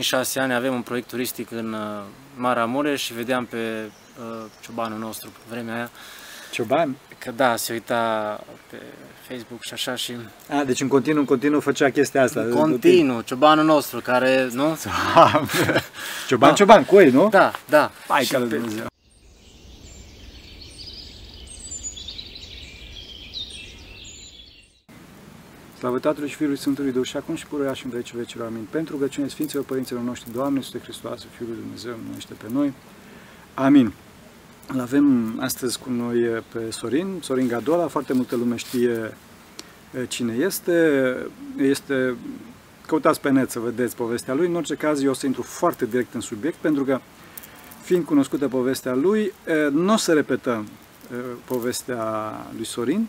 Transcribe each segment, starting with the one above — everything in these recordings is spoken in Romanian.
5-6 ani avem un proiect turistic în uh, Maramureș și vedeam pe uh, ciobanul nostru pe vremea aia Cioban? că da, se uita pe Facebook și așa și A, deci în continuu, în continuu făcea chestia asta. continuu, ciobanul nostru care, nu? Cioban, Da. cioban, cu ei, nu? Da, da. Hai Și că pe- Slavă Tatălui și Fiului Sfântului Duh și acum și puruia și în vecii vecilor. Amin. Pentru rugăciunea Sfinților Părinților noștri, Doamne, Iisuse Hristoase, Fiul lui Dumnezeu, numește pe noi. Amin. Îl avem astăzi cu noi pe Sorin, Sorin Gadola, foarte multă lume știe eh, cine este. Este, căutați pe net să vedeți povestea lui. În orice caz, eu o să intru foarte direct în subiect, pentru că fiind cunoscută povestea lui, eh, nu o să repetăm eh, povestea lui Sorin.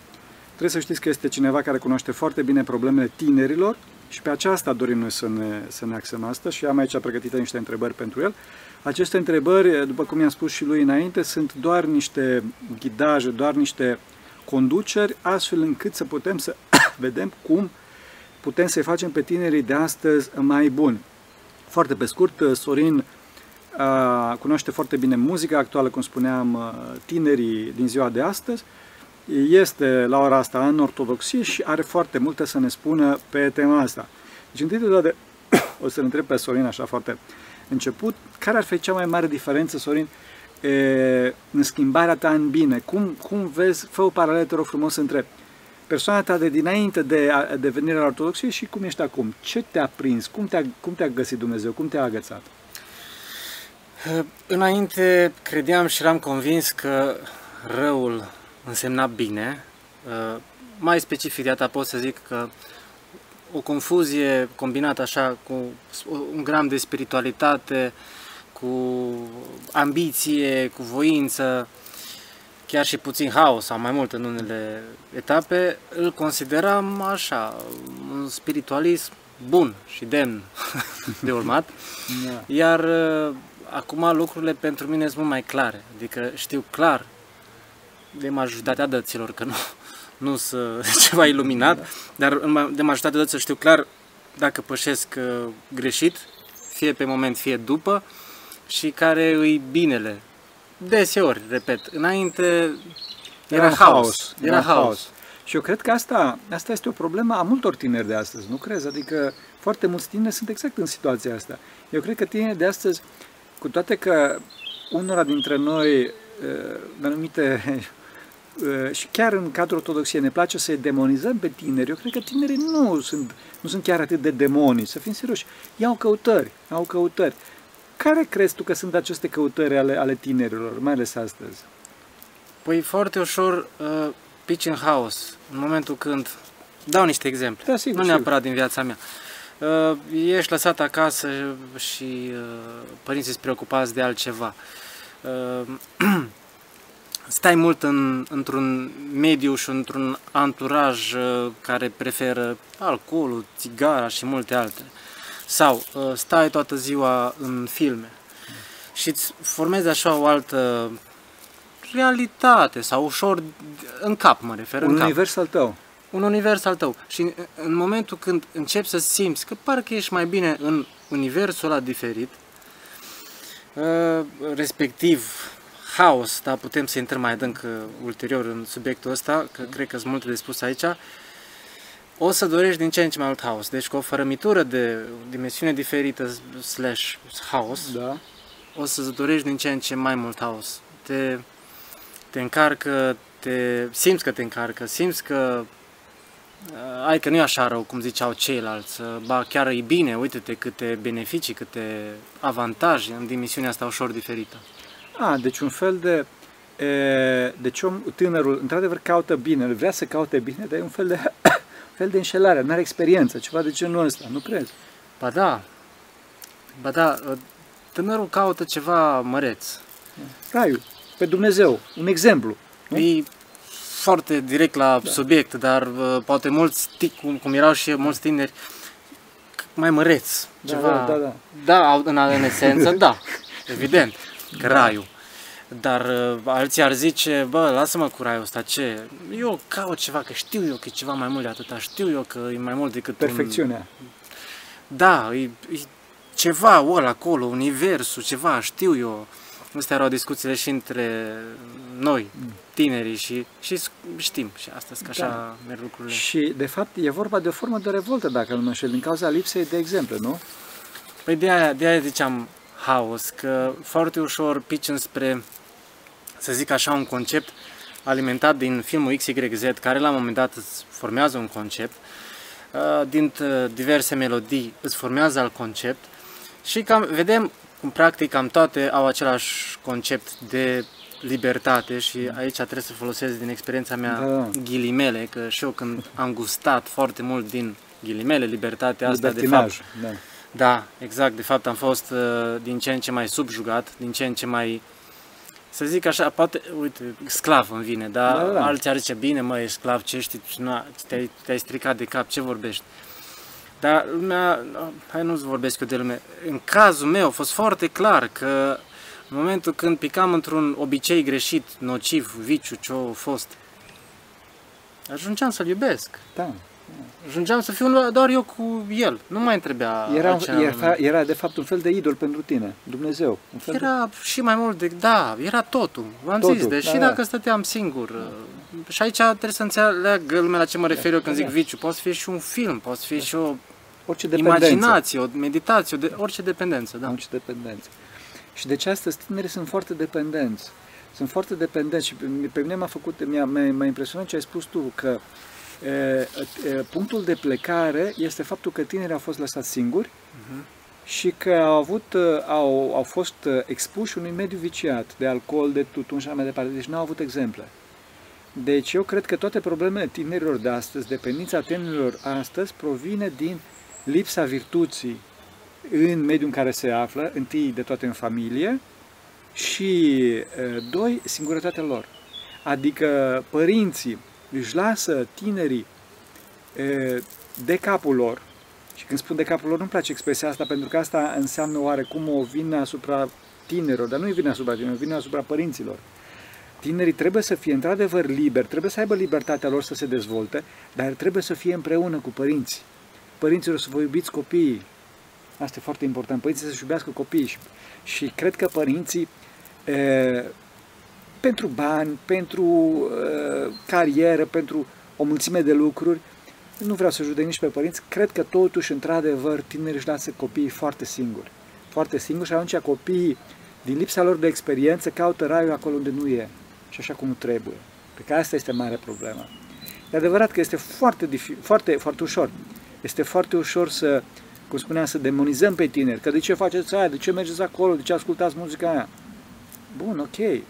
Trebuie să știți că este cineva care cunoaște foarte bine problemele tinerilor și pe aceasta dorim noi să ne, să ne axăm astăzi și am aici pregătite niște întrebări pentru el. Aceste întrebări, după cum i-am spus și lui înainte, sunt doar niște ghidaje, doar niște conduceri, astfel încât să putem să vedem cum putem să-i facem pe tinerii de astăzi mai buni. Foarte pe scurt, Sorin a, cunoaște foarte bine muzica actuală, cum spuneam, a, tinerii din ziua de astăzi, este la ora asta în ortodoxie și are foarte multe să ne spună pe tema asta. Deci, întâi de toate, o să-l întreb pe Sorin așa foarte început, care ar fi cea mai mare diferență, Sorin, e, în schimbarea ta în bine? Cum, cum vezi, fă o paralelă, te rog frumos, între persoana ta de dinainte de, a- de venirea la ortodoxie și cum ești acum? Ce te-a prins? Cum te-a, cum te-a găsit Dumnezeu? Cum te-a agățat? Înainte credeam și eram convins că răul însemna bine. Uh, Mai specific de asta pot să zic că o confuzie combinată așa cu un gram de spiritualitate, cu ambiție, cu voință, chiar și puțin haos sau mai mult în unele etape, îl consideram așa, un spiritualism bun și demn de urmat. Da. Iar uh, acum lucrurile pentru mine sunt mult mai clare. Adică știu clar de majoritatea dăților că nu, nu sunt ceva iluminat, dar în ma- de majoritatea dăților știu clar dacă pășesc uh, greșit, fie pe moment, fie după, și care îi binele. Deseori, repet, înainte era, un haos. Era haos. Și eu cred că asta, asta este o problemă a multor tineri de astăzi, nu crezi? Adică foarte mulți tineri sunt exact în situația asta. Eu cred că tinerii de astăzi, cu toate că unora dintre noi, uh, în anumite, uh, și chiar în cadrul ortodoxiei, ne place să-i demonizăm pe tineri, eu cred că tinerii nu sunt, nu sunt chiar atât de demoni, să fim serioși. Iau căutări, au căutări. Care crezi tu că sunt aceste căutări ale, ale tinerilor, mai ales astăzi? Păi foarte ușor uh, pitch în haos, în momentul când, dau niște exemple, Da, sigur, nu sigur. neapărat din viața mea. Uh, ești lăsat acasă și uh, părinții sunt preocupați de altceva. Uh, stai mult în, într-un mediu și într-un anturaj uh, care preferă alcoolul, țigara și multe altele. Sau uh, stai toată ziua în filme și îți formezi așa o altă realitate sau ușor în cap mă refer, Un în cap univers al tău. un univers al tău. Și în, în momentul când începi să simți că parcă ești mai bine în universul ăla diferit, uh, respectiv haos, da, putem să intrăm mai adânc uh, ulterior în subiectul ăsta, că cred că sunt multe de spus aici, o să dorești din ce în ce mai mult haos. Deci cu o fărămitură de dimensiune diferită slash haos, Da. o să-ți dorești din ce în ce mai mult haos. Te, te încarcă, te, simți că te încarcă, simți că uh, ai că nu e așa rău cum ziceau ceilalți, uh, ba chiar e bine, uite-te câte beneficii, câte avantaje în dimensiunea asta ușor diferită. A, deci un fel de... E, deci om, tânărul, într-adevăr, caută bine, vrea să caute bine, dar e un fel de, un fel de înșelare, nu are experiență, ceva de genul ăsta, nu crezi? Ba da, ba da, uh, tânărul caută ceva măreț. Raiul, pe Dumnezeu, un exemplu. Nu? E foarte direct la da. subiect, dar uh, poate mulți, ti- cum, cum erau și mulți tineri, c- mai măreț. Da, Ceva, da, da, da. da au- în, în esență, da, evident, că raiul. Dar uh, alții ar zice, bă, lasă-mă cu raiul ăsta, ce? Eu caut ceva, că știu eu că e ceva mai mult de atâta, știu eu că e mai mult decât un- Perfecțiunea. Da, e, e ceva ăla acolo, universul, ceva, știu eu. Astea erau discuțiile și între noi, tinerii, și, și știm și astăzi că așa da. merg lucrurile. Și, de fapt, e vorba de o formă de revoltă, dacă nu mă înșel, din cauza lipsei de exemple, nu? Păi de aia, de aia ziceam haos, că foarte ușor pici înspre, să zic așa, un concept alimentat din filmul XYZ, care la un moment dat îți formează un concept, uh, din diverse melodii îți formează alt concept și cam vedem cum practic cam toate au același concept de libertate și aici trebuie să folosesc din experiența mea da. ghilimele, că și eu când am gustat foarte mult din ghilimele libertatea asta, de fapt, da. Da, exact, de fapt am fost uh, din ce în ce mai subjugat, din ce în ce mai să zic așa, poate, uite, sclav îmi vine, dar da, da. alții ar zice, bine mă, ești sclav, ce știi, te-ai, te-ai stricat de cap, ce vorbești? Dar lumea, hai nu-ți vorbesc eu de lume, în cazul meu a fost foarte clar că în momentul când picam într-un obicei greșit, nociv, viciu, ce a fost, ajungeam să-l iubesc. Da. Ajungeam să fiu doar eu cu el. Nu mai întrebea era, era, era de fapt un fel de idol pentru tine, Dumnezeu. Un fel era de... și mai mult de... Da, era totul. V-am totul, zis, deși da, dacă da. stăteam singur. Da. Și aici trebuie să înțeleagă lumea la ce mă refer eu când zic viciu. Poate fi și un film, poate fi și o orice dependență. imaginație, o meditație, o de, orice dependență. Da. Orice dependență. Și de ce astăzi tinerii sunt foarte dependenți. Sunt foarte dependenți și pe, pe mine m-a făcut, mi-a, m-a impresionat ce ai spus tu, că e, e, punctul de plecare este faptul că tinerii au fost lăsați singuri uh-huh. și că au, avut, au, au fost expuși unui mediu viciat de alcool, de tutun și așa mai departe. Deci nu au avut exemple. Deci eu cred că toate problemele tinerilor de astăzi, dependența tinerilor astăzi, provine din lipsa virtuții în mediul în care se află, întâi de toate în familie și, doi, singurătatea lor. Adică părinții își lasă tinerii de capul lor, și când spun de capul lor, nu-mi place expresia asta, pentru că asta înseamnă oarecum o vină asupra tinerilor, dar nu e vină asupra tinerilor, vină asupra părinților. Tinerii trebuie să fie într-adevăr liberi, trebuie să aibă libertatea lor să se dezvolte, dar trebuie să fie împreună cu părinții. Părinților să vă iubiți copiii, Asta e foarte important. Părinții să-și iubească copiii și, și cred că părinții e, pentru bani, pentru e, carieră, pentru o mulțime de lucruri, nu vreau să judec nici pe părinți, cred că totuși, într-adevăr, tinerii își lasă copiii foarte singuri. Foarte singuri și atunci copiii, din lipsa lor de experiență, caută raiul acolo unde nu e și așa cum nu trebuie. Pe că asta este mare problemă. E adevărat că este foarte, foarte, foarte ușor. Este foarte ușor să cum spuneam, să demonizăm pe tineri, că de ce faceți aia, de ce mergeți acolo, de ce ascultați muzica aia. Bun, ok,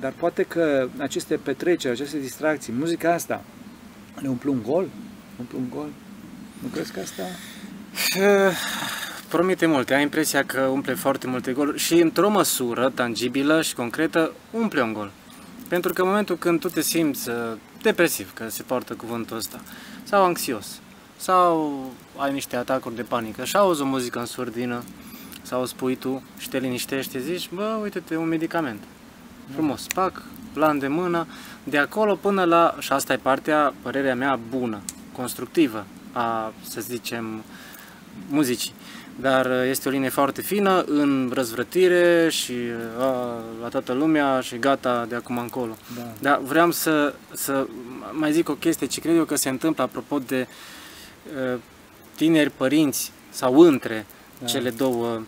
dar poate că aceste petreceri, aceste distracții, muzica asta, le umplu un gol? Umplu un gol? Nu crezi că asta... Promite multe, ai impresia că umple foarte multe goluri și într-o măsură tangibilă și concretă umple un gol. Pentru că în momentul când tu te simți depresiv, că se poartă cuvântul ăsta, sau anxios, sau ai niște atacuri de panică și auzi o muzică în surdină sau spui tu și te liniștești, zici, bă, uite-te, un medicament. Frumos, pac, la îndemână, de acolo până la, și asta e partea, părerea mea, bună, constructivă a, să zicem, muzicii. Dar uh, este o linie foarte fină în răzvrătire și uh, a, la toată lumea și gata de acum încolo. Da. Dar vreau să, să mai zic o chestie ce cred eu că se întâmplă apropo de uh, tineri părinți sau între da. cele două,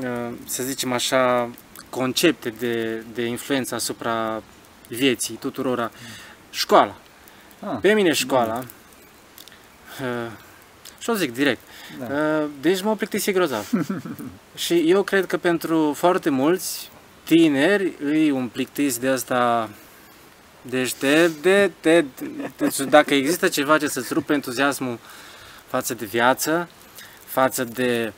uh, să zicem așa, concepte de, de influență asupra vieții tuturora. Școala. Ah, Pe mine școala, da. uh, și o zic direct, da. uh, deci mă plictisi grozav. și eu cred că pentru foarte mulți tineri îi un plictis de asta deci de, de, de, de, deci dacă există ceva ce să-ți rupe entuziasmul față de viață, față de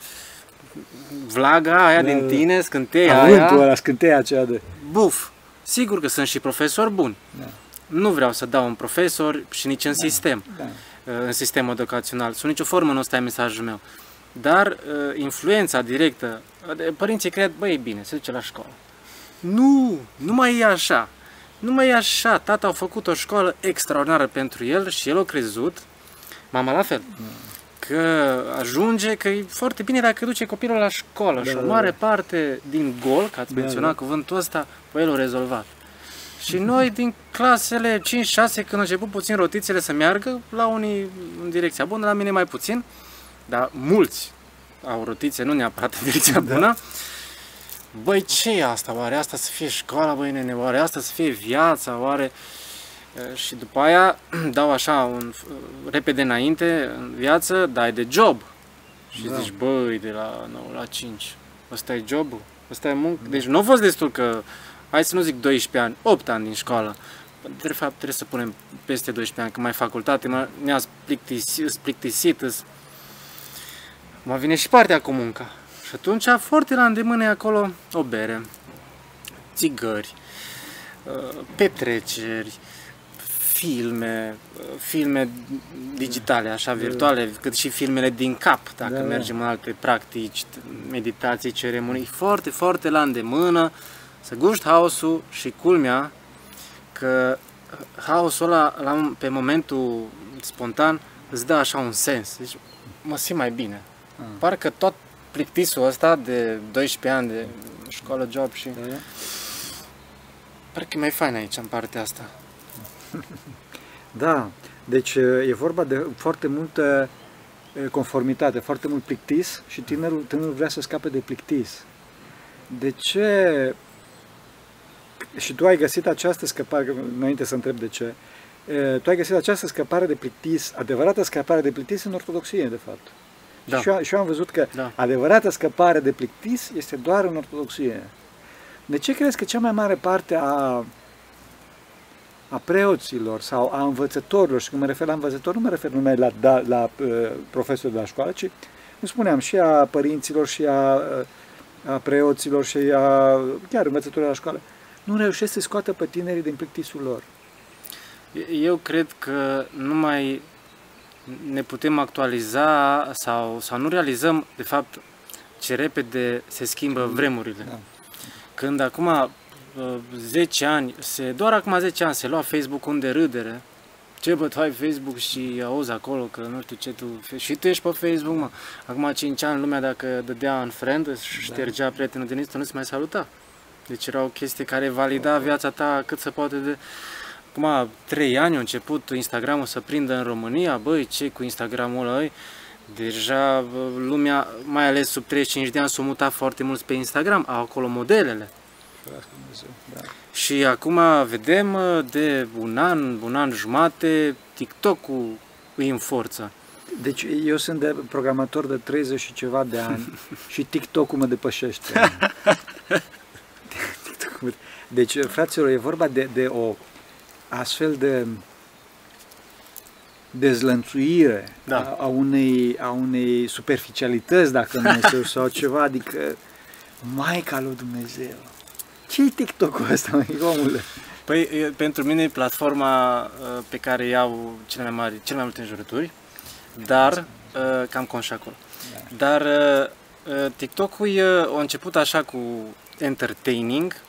vlaga aia da, din da. tine, scânteia aia. ăla, scânteia aceea de... Buf! Sigur că sunt și profesori buni. Da. Nu vreau să dau un profesor și nici în da. sistem, da. în sistemul educațional. Sunt nicio formă nu ăsta e mesajul meu. Dar uh, influența directă, părinții cred, băi, e bine, se duce la școală. Nu, nu mai e așa. Nu mai e așa. Tata a făcut o școală extraordinară pentru el și el a crezut, mama la fel. Mm că ajunge că e foarte bine dacă duce copilul la școală Da, și o da, mare da. parte din gol, că ați Da, menționat da. cuvântul ăsta, pe el o rezolvat. Și noi din clasele 5-6, când au început puțin rotițele să meargă, la unii în direcția bună, la mine mai puțin, dar mulți au rotițe, nu neapărat în direcția Da. bună. Băi, ce e asta? Oare asta să fie școala, băi nene? Oare asta să fie viața? Oare... E, Și după aia dau așa un repede înainte în viață, dai de job. Și Da. zici, băi, de la 9 la 5, ăsta e jobul, ăsta e muncă. Deci nu a fost destul că, hai să nu zic 12 ani, 8 ani din școală. De fapt, trebuie să punem peste 12 ani, că mai facultate, mă, ne-a plictisit, plictisit îs- mă vine și partea cu munca. Și atunci, foarte la îndemână e acolo o bere, țigări, uh, petreceri, filme, uh, filme digitale, așa, virtuale, cât și filmele din cap, dacă Da, da. mergem în alte practici, meditații, ceremonii, foarte, foarte la îndemână, să guști haosul și culmea că haosul ăla, la, un- pe momentul spontan, îți dă așa un sens. Deci mă simt mai bine. Ah. Parcă tot plictisul ăsta de 12 ani de școală, job și... Da, da. Parcă e mai fain aici, în partea asta. Da, deci e vorba de foarte multă e, conformitate, foarte mult plictis și tinerul, tinerul vrea să scape de plictis. De ce? Și tu ai găsit această scăpare, înainte să întreb de ce, e, tu ai găsit această scăpare de plictis, adevărată scăpare de plictis în ortodoxie, de fapt. Da. Și, eu, și eu am văzut că Da. adevărata scăpare de plictis este doar în ortodoxie. De ce crezi că cea mai mare parte a a preoților sau a învățătorilor, și când mă refer la învățători, nu mă refer numai la, da, la uh, profesori de la școală, ci, cum spuneam, și a părinților, și a, uh, a preoților, și a chiar învățătorilor de la școală, nu reușesc să scoată pe tinerii din plictisul lor. Eu cred că nu mai ne putem actualiza sau, sau nu realizăm, de fapt, ce repede se schimbă vremurile. Da. Când acum uh, 10 ani, se, doar acum 10 ani se lua Facebook unde râdere, ce bă, tu ai Facebook și auzi acolo că nu știu ce tu, și tu ești pe Facebook, mă. Acum 5 ani lumea dacă dădea în friend și ștergea prietenul din Insta, nu se mai saluta. Deci era o chestie care valida viața ta cât se poate de... Acum 3 ani a început Instagramul să prindă în România, băi, ce cu Instagramul ăla, Deja bă, lumea, mai ales sub 35 de ani, s-a mutat foarte mult pe Instagram, au acolo modelele. Ferească Dumnezeu, da. Și acum vedem uh, de un an, un an jumate, TikTok-ul îi în forță. Deci eu sunt de programator de 30 și ceva de ani și TikTok-ul mă depășește. TikTok-ul mă- deci, fraților, e vorba de, de o astfel de dezlănțuire Da. a, a, unei, a unei superficialități, dacă nu este, sau ceva, adică Maica lui Dumnezeu. Ce-i TikTok-ul ăsta, măi, omule? Păi, e, pentru mine e platforma uh, pe care iau cele mai mari, cele mai multe înjurături, dar uh, cam conș acolo. Dar uh, uh, TikTok-ul e, a început așa cu entertaining,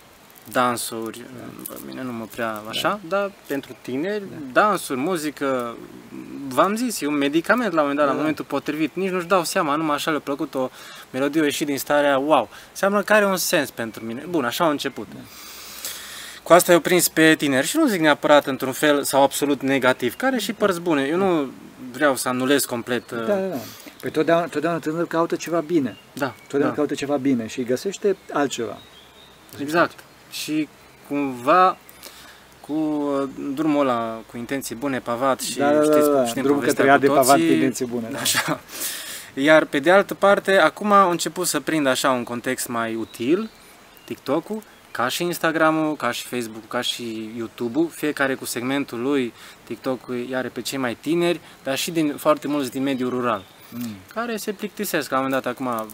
dansuri, da. mine nu mă prea așa, dar pentru tineri, dansuri, muzică, v-am zis, e un medicament la un moment dat, la Da. momentul potrivit, nici nu-și dau seama, numai așa le-a plăcut o melodie, a ieșit din starea wow, înseamnă că are un sens pentru mine. Bun, așa a început. Cu asta eu prins pe tineri și nu zic neapărat într-un fel sau absolut negativ, care și părți bune. Eu nu vreau să anulez complet. uh, Da, da, da. Păi totdeauna, totdeauna tânărul caută ceva bine. da, Totdeauna da. caută ceva bine și găsește altceva. Exact. Și cumva cu uh, drumul ăla, cu intenții bune, pavat și da, da, știți, da, da. știm Drumul povestea către ea cu de pavat toții. cu intenții bune. Da. Așa. Iar pe de altă parte, acum au început să prind așa un context mai util, TikTok-ul, ca și Instagram-ul, ca și Facebook, ca și YouTube-ul, fiecare cu segmentul lui, TikTok-ul are pe cei mai tineri, dar și din foarte mulți din mediul rural, Mm. care se plictisesc. La un moment dat, acum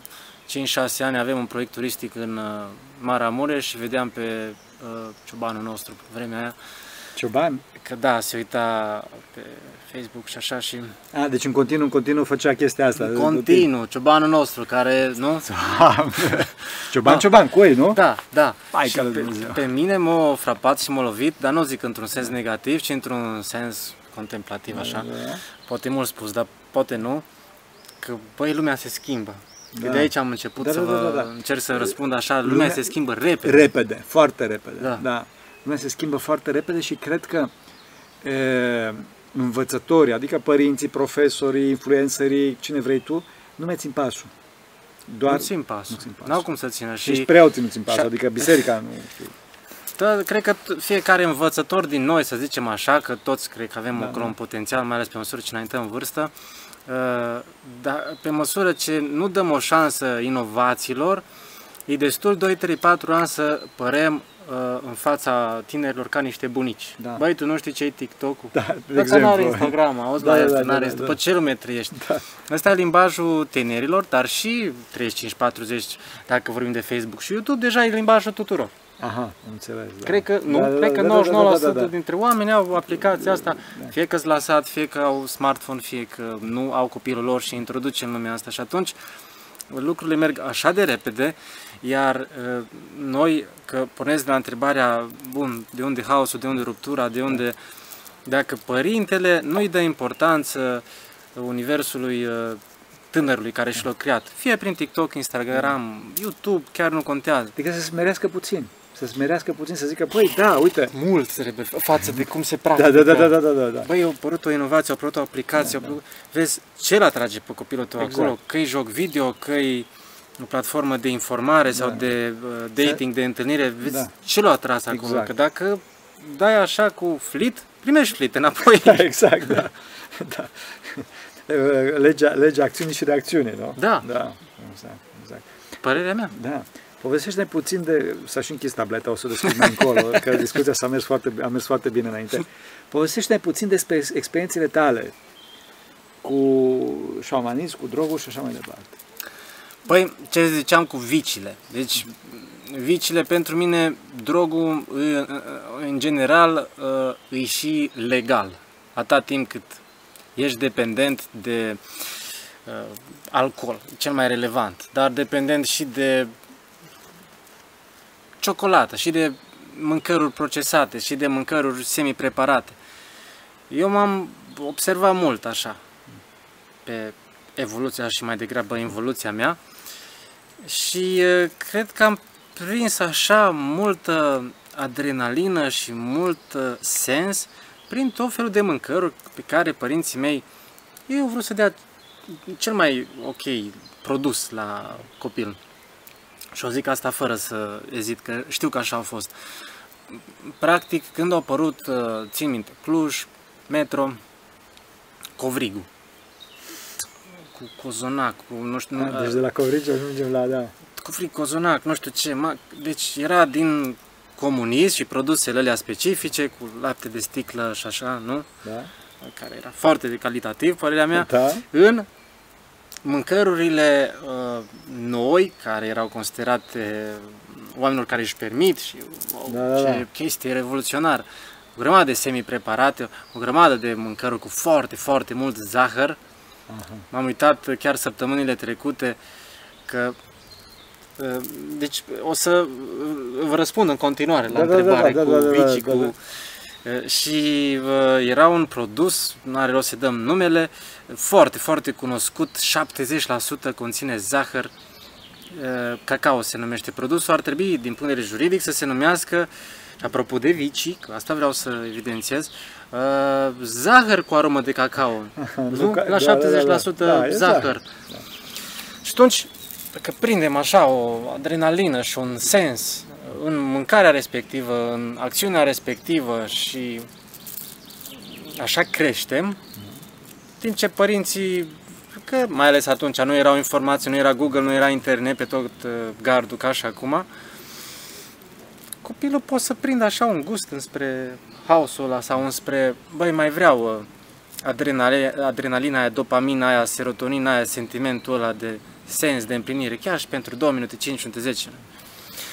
5-6 ani, avem un proiect turistic în uh, Maramureș și vedeam pe uh, ciobanul nostru pe vremea aia, Cioban? că da, se uita pe Facebook și așa și A, deci în continuu, în continuu făcea chestia asta. continuu, ciobanul nostru care, nu? Cioban, Da. cioban, cu ei, nu? Da, da. Hai și că lui pe, Dumnezeu. pe mine m-a frapat și m-a lovit, dar nu zic într-un sens negativ, ci într-un sens contemplativ, așa. Da. Poate mult spus, dar poate nu. că, băi, lumea se schimbă. Da. Da. De aici am început Da, să da, vă da, da, da. încerc să răspund așa, lumea, Lumea- se schimbă repede. Repede, foarte repede. Da. da. Lumea se schimbă foarte repede și cred că e, învățătorii, adică părinții, profesorii, influencerii, cine vrei tu, nu mai țin pasul. Doar nu țin pasul. nu țin pasul. N-au cum să țină. și Și preoții nu țin pasul, și- adică biserica nu știu. da, cred că t- fiecare învățător din noi, să zicem așa, că toți cred că avem Da, acolo da. un potențial, mai ales pe măsură ce înaintăm în vârstă, uh, dar pe măsură ce nu dăm o șansă inovațiilor, e destul 2, 3, 4 ani să părem uh, în fața tinerilor ca niște bunici. Da. Băi, tu nu știi ce e TikTok-ul? Da, de Ăsta exemplu. n-are Instagram, auzi, Da, da, da, da, da, n-are, da, da. după ce lume trăiești? Da. Ăsta e limbajul tinerilor, dar și 35-40, dacă vorbim de Facebook și YouTube, deja e limbajul tuturor. Aha, am înțeles. Da. Cred că, nu, Da, da, cred da, că da, 99% da, da, da, da. dintre oameni au aplicația asta, Da. fie că sunt la sat, fie că au smartphone, fie că nu au copilul lor și introduce în lumea asta. Și atunci lucrurile merg așa de repede, iar uh, noi, că pornesc de la întrebarea, bun, de unde haosul, de unde ruptura, de unde... Dacă părintele nu-i dă importanță universului uh, tânărului care și l-a creat, fie prin TikTok, Instagram, YouTube, chiar nu contează. Adică să se smerească puțin. Să se smerească puțin, să zică, păi, da, uite. Mult trebuie față de cum se Da, practică. da, da, da, da, da, da, da. Băi, a apărut o inovație, a apărut o aplicație, da, da. vezi ce îl atrage pe copilul tău Exact. acolo, că e joc video, că e o platformă de informare sau Da. de uh, dating, de întâlnire, vezi Da. ce l-a atras acolo, Exact. că dacă dai așa cu flit, primești flit înapoi. Da, exact, da. da. Legea, legea acțiunii și reacțiunii, nu? Da. Da, exact, exact. Părerea mea. Da. Povestește puțin de... S-a și închis tableta, o să o deschid mai încolo, că discuția s-a mers foarte, a mers foarte bine înainte. Povestește puțin despre experiențele tale cu șamanism, cu droguri și așa mai departe. Păi, ce ziceam cu vicile. Deci, vicile pentru mine, drogul, în- în general, e și legal. Atâta timp cât ești dependent de uh, alcool, cel mai relevant, dar dependent și de ciocolată, și de mâncăruri procesate, și de mâncăruri semi-preparate. Eu m-am observat mult așa, pe evoluția și mai degrabă involuția mea și uh, cred că am prins așa multă adrenalină și mult uh, sens prin tot felul de mâncăruri pe care părinții mei ei au vrut să dea cel mai ok produs la copil. Și o zic asta fără să ezit, că știu că așa a fost. Practic, când au apărut, uh, țin minte, Cluj, Metro, Covrigu, cu cozonac, cu nu știu, nu, Ah, deci de la Covrici ajungem la, da. cu fric, cozonac, nu știu ce, ma, deci era din comunism și produsele alea specifice, cu lapte de sticlă și așa, nu? Da? Care era foarte de calitativ, părerea mea, Da? în mâncărurile uh, noi, care erau considerate oamenilor care își permit și wow, Da, da, ce da. chestie revoluționară. O grămadă de semi-preparate, o grămadă de mâncăruri cu foarte, foarte mult zahăr. Aha. M-am uitat chiar săptămânile trecute că uh, deci o să uh, vă răspund în continuare la Da, da, da, întrebare da, cu da, da, da, vicii, da, cu da. uh, și uh, era un produs, nu are rost să dăm numele, foarte, foarte cunoscut, 70% conține zahăr, uh, cacao se numește produsul, ar trebui din punct de vedere juridic să se numească, apropo de vicii, că asta vreau să evidențiez, uh, zahăr cu aromă de cacao, nu? ca- La 70% da, da, da, da. Da, e zahăr. zahăr. Și atunci, că prindem așa o adrenalină și un sens în mâncarea respectivă, în acțiunea respectivă și așa creștem, timp ce părinții, că mai ales atunci nu erau informații, nu era Google, nu era internet pe tot uh, gardul ca și acum, copilul poate să prindă așa un gust înspre haosul ăla sau înspre, băi, mai vreau uh, adrenali- adrenalina aia, dopamina aia, serotonina aia, sentimentul ăla de sens, de împlinire, chiar și pentru 2 minute, 5 minute, 10.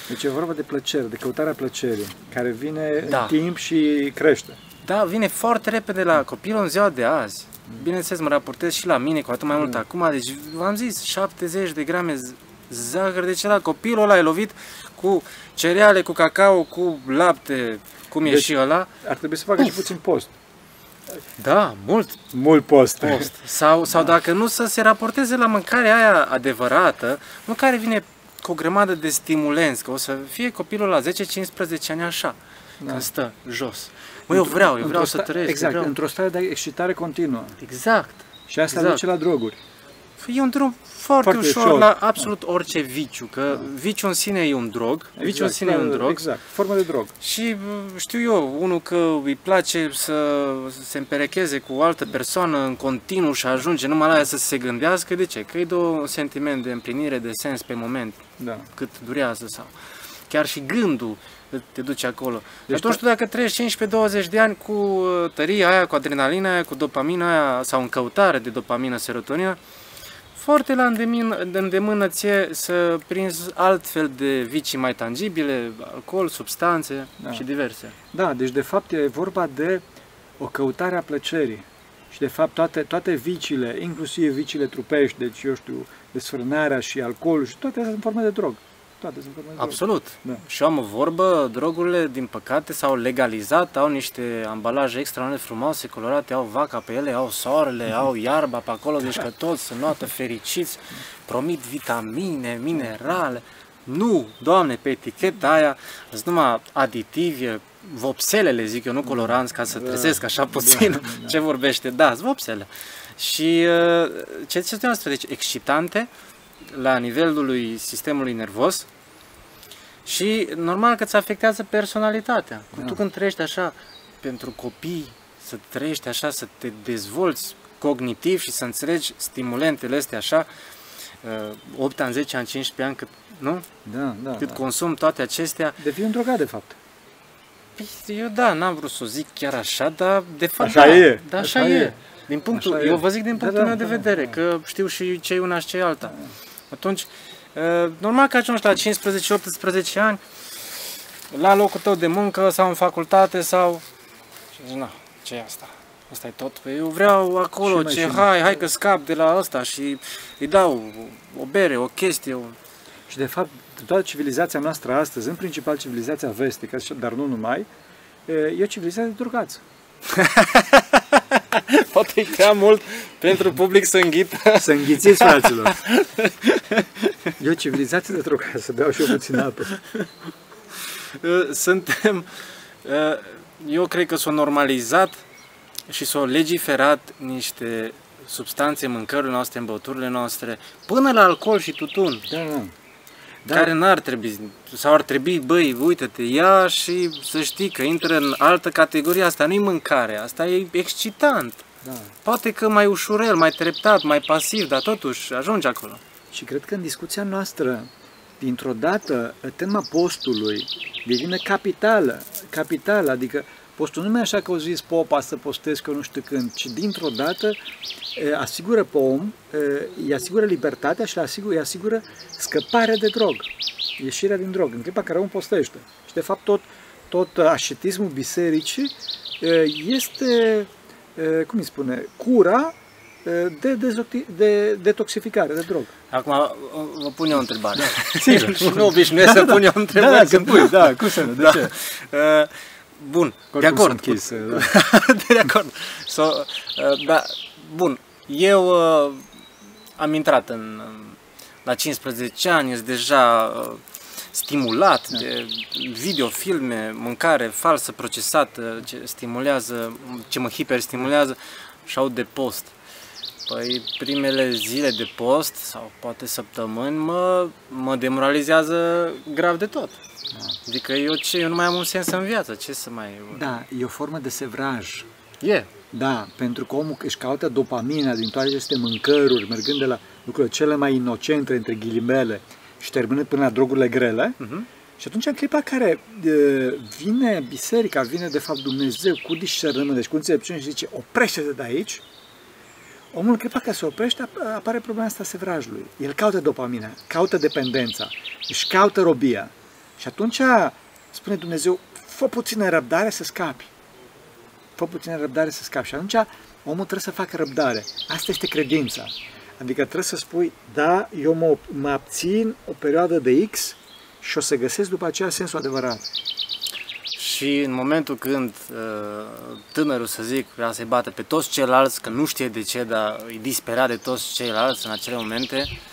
Deci e vorba de plăcere, de căutarea plăcerii, care vine Da. în timp și crește. Da, vine foarte repede la copilul în ziua de azi. Bineînțeles, mă raportez și la mine, cu atât mai mult acum. Deci, v-am zis, 70 de grame z- zahăr. Deci la copilul ăla e lovit cu cereale, cu cacao, cu lapte, cum e Deci- și ăla. Ar trebui să facă și puțin post. Da, mult Mult post. post. Sau, sau dacă nu, să se raporteze la mâncarea aia adevărată, nu care vine cu o grămadă de stimulenți, că o să fie copilul la 10-15 ani așa, da. când stă jos. Mă, eu vreau, eu vreau Într-o să sta- trăiesc. eu Exact, vreau. într-o stare de excitare continuă. Exact. Și asta Exact. duce la droguri. E un drum foarte, Foarte ușor, ușor. la absolut orice viciu, că viciul în sine e un drog, viciul în sine e un da, drog Exact, formă de drog. și bă, știu eu, unul că îi place să se împerecheze cu o altă persoană în continuu și ajunge numai la aia să se gândească, de ce? Că îi dă un sentiment de împlinire, de sens pe moment, Da. cât durează sau chiar și gândul te duce acolo. Deci Deci atunci tu dacă trăiești 15-20 de ani cu uh, tăria aia, cu adrenalina aia, cu dopamina aia sau în căutare de dopamină, serotonină, foarte la îndemână, de îndemână ție să prinzi altfel de vicii mai tangibile, alcool, substanțe Da. și diverse. Da, deci de fapt e vorba de o căutare a plăcerii. Și de fapt toate, toate viciile, inclusiv viciile trupești, deci eu știu, desfrânarea și alcoolul și toate astea sunt forme de drog. Toate sunt forme de drog. Absolut. Da. Și eu am o vorbă, drogurile, din păcate, s-au legalizat, au niște ambalaje extraordinar de frumoase, colorate, au vaca pe ele, au soarele, au iarba pe acolo, deci că toți sunt noată fericiți, promit vitamine, minerale. Nu, doamne, pe eticheta aia sunt numai aditivi, vopselele, zic eu, nu coloranți, ca să trezesc așa puțin da, da. ce vorbește. Da, sunt vopsele. Și uh, ce este noastră, deci excitante, la nivelul sistemului nervos și normal că îți afectează personalitatea. Da. Tu când trăiești așa pentru copii, să trăiești așa, să te dezvolți cognitiv și să înțelegi stimulentele astea așa, uh, 8 ani, 10 ani, 15 ani, cât, nu? Da, da. cât da. consum toate acestea. Devii un drogat, de fapt. Păi, Eu da, n-am vrut să o zic chiar așa, dar de fapt Așa da, e, Da, așa, așa e. e. Din punctul, Așa e. eu vă zic din Da, punctul da, meu de da, vedere, da. că știu și ce e una și ce e alta. Atunci, uh, normal că ajungi la 15-18 ani, la locul tău de muncă sau în facultate sau... Și zici, na, ce e asta? Asta e tot? Păi eu vreau acolo, Și mai ce, și mai. hai, hai că scap de la asta și îi dau o bere, o chestie, o... Și de fapt, toată civilizația noastră astăzi, în principal civilizația vestică, dar nu numai, e o civilizație de drogați. Poate e prea mult pentru public să înghită. Să înghițiți, fraților! E o civilizație de drogați, să beau și eu puțin apă. Uh, suntem, uh, eu cred că s-au normalizat și s-au legiferat niște substanțe în mâncărurile noastre, în băuturile noastre, până la alcool și tutun, Da, da. Da. Da. care n-ar trebui, sau ar trebui, băi, uite-te, ia și să știi că intră în altă categorie, asta nu-i mâncare, asta e excitant. da. Poate că mai ușurel, mai treptat, mai pasiv, dar totuși ajunge acolo. Și cred că în discuția noastră, dintr-o dată, tema postului devine capitală. Capitală, adică postul nu mai e așa că o zis popa să postezi că nu știu când, ci dintr-o dată e, asigură pe om, e, îi asigură libertatea și îi asigură, îi asigură scăparea de drog, ieșirea din drog, în clipa care omul postește. Și de fapt tot, tot ascetismul bisericii e, este, e, cum îi spune, cura e, de, dezocti- de detoxificare de drog. Acum vă pun eu o întrebare. sigur. și nu obișnuiesc să pun eu întrebări. Da, că pui, da, cum să nu, de Da. ce? Uh, Bun, de Oricum acord. sunt chis, da. de acord. So, uh, da, bun, eu uh, am intrat în, la 15 ani, sunt deja uh, stimulat Da. de videofilme, mâncare falsă procesată, ce stimulează, ce mă hiperstimulează și au de post. Păi primele zile de post sau poate săptămâni mă, mă demoralizează grav de tot. Adică eu ce, eu nu mai am un sens în viață, ce să mai... Da, e o formă de sevraj. E, Da, pentru că omul își caută dopamina din toate aceste mâncăruri, mergând de la lucrurile cele mai inocente, între ghilimele, și terminând până la drogurile grele. Mhm. Și atunci, în clipa care e, vine biserica, vine de fapt Dumnezeu cu discernământ, deci cu înțelepciune și zice, oprește-te de aici, omul în clipa care se oprește, ap- apare problema asta a sevrajului. El caută dopamina, caută dependența, își caută robia. Și atunci spune Dumnezeu, fă puțină răbdare să scapi. Fă puțină răbdare să scapi. Și atunci omul trebuie să facă răbdare. Asta este credința. Adică trebuie să spui, da, eu mă, mă abțin o perioadă de X și o să găsesc după aceea sensul adevărat. Și în momentul când uh, tânărul, să zic, vrea să-i bată pe toți ceilalți, că nu știe de ce, dar e disperat de toți ceilalți în acele momente, uh,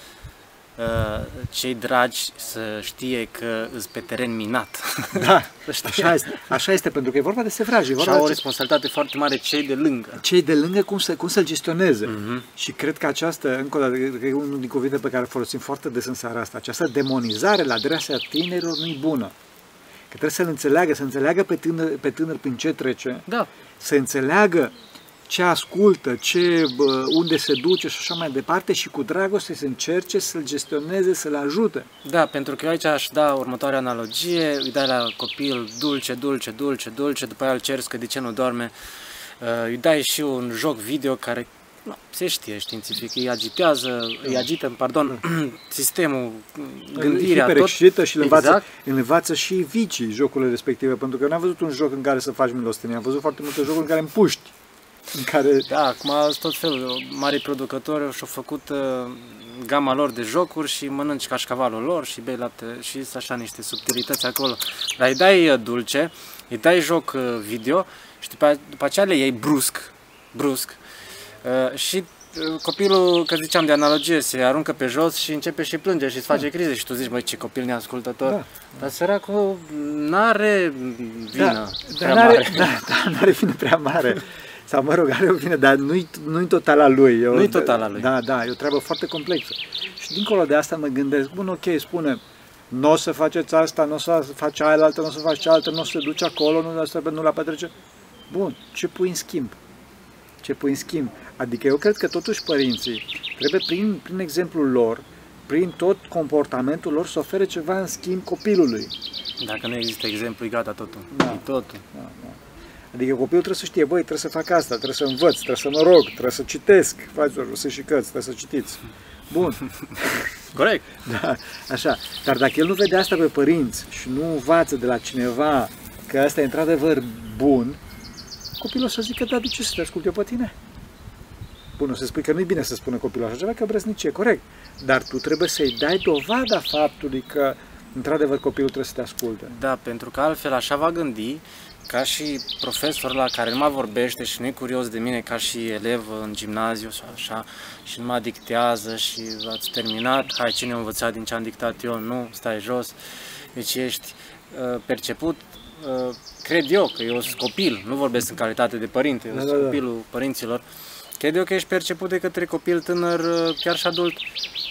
cei dragi să știe că îs pe teren minat. Da, așa este, așa este, pentru că e vorba de sevraj. E și vorba au o de responsabilitate foarte mare cei de lângă. cei de lângă cum, să, cum să-l gestioneze. Mhm. Și cred că această, încă o dată, cred că e unul din cuvinte pe care îl folosim foarte des în seara asta, această demonizare la adresa tinerilor nu-i bună. Că trebuie să-l înțeleagă, să înțeleagă pe tânăr, pe tânăr prin ce trece, Da, să înțeleagă ce ascultă, ce, bă, unde se duce și așa mai departe și cu dragoste să încerce să-l gestioneze, să-l ajute. Da, pentru că eu aici aș da următoarea analogie, îi dai la copil dulce, dulce, dulce, dulce, după aia îl ceri că de ce nu doarme, Uh, îi dai și un joc video care nu, se știe științific, îi agitează, îi agită, pardon, sistemul, gândirea, tot. hiperexcită și îl învață, Exact. îl învață și vicii jocurile respective, pentru că eu n-am văzut un joc în care să faci milostenie, am văzut foarte multe jocuri în care împuști, în care Da, acum sunt tot felul, mari producători și-au făcut uh, gama lor de jocuri și mănânci cașcavalul lor și bei lapte și sunt așa niște subtilități acolo. Dar îi dai uh, dulce, îi dai joc uh, video și după, după aceea le iei brusc, brusc uh, și uh, copilul, că ziceam de analogie, se aruncă pe jos și începe și plânge și îți face crize și tu zici, măi, ce copil neascultător. Da. Dar săracul n-are vină Da, prea dar n-are, mare. da, da, n-are vină prea mare. Sau, mă rog, are o vină, dar nu-i, nu-i total a lui. E o- Nu-i total a lui. Da, da, e o treabă foarte complexă. Și dincolo de asta mă gândesc, bun, ok, spune, nu o să faceți asta, nu o să faci aia altă, nu o să faci cealaltă, nu o să te duci acolo, nu, asta, nu la petrece. Bun, ce pui în schimb? Ce pui în schimb? Adică eu cred că totuși părinții trebuie prin, prin exemplul lor, prin tot comportamentul lor să ofere ceva în schimb copilului. Dacă nu există exemplu, e gata totul. Da. E totul. Da, da. Adică copilul trebuie să știe, băi, trebuie să fac asta, trebuie să învăț, trebuie să mă rog, trebuie să citesc, faceți să și căți, trebuie să citiți. Bun, Corect. da, așa. Dar dacă el nu vede asta pe părinți și nu învață de la cineva că asta e într-adevăr bun, copilul o să zică, da, de ce să te ascult eu pe tine? Bun, o să spui că nu-i bine să spună copilul așa ceva, că brăznicie, corect. Dar tu trebuie să-i dai dovada faptului că, într-adevăr, copilul trebuie să te asculte. Da, pentru că altfel așa va gândi ca și profesor la care nu mai vorbește și nu e curios de mine ca și elev în gimnaziu sau așa și nu mă dictează și ați terminat, hai cine a învățat din ce am dictat eu, nu, stai jos, deci ești uh, perceput, uh, cred eu că eu sunt copil, nu vorbesc în calitate de părinte, eu Da, sunt da, da. copilul părinților, cred eu că ești perceput de către copil tânăr, uh, chiar și adult,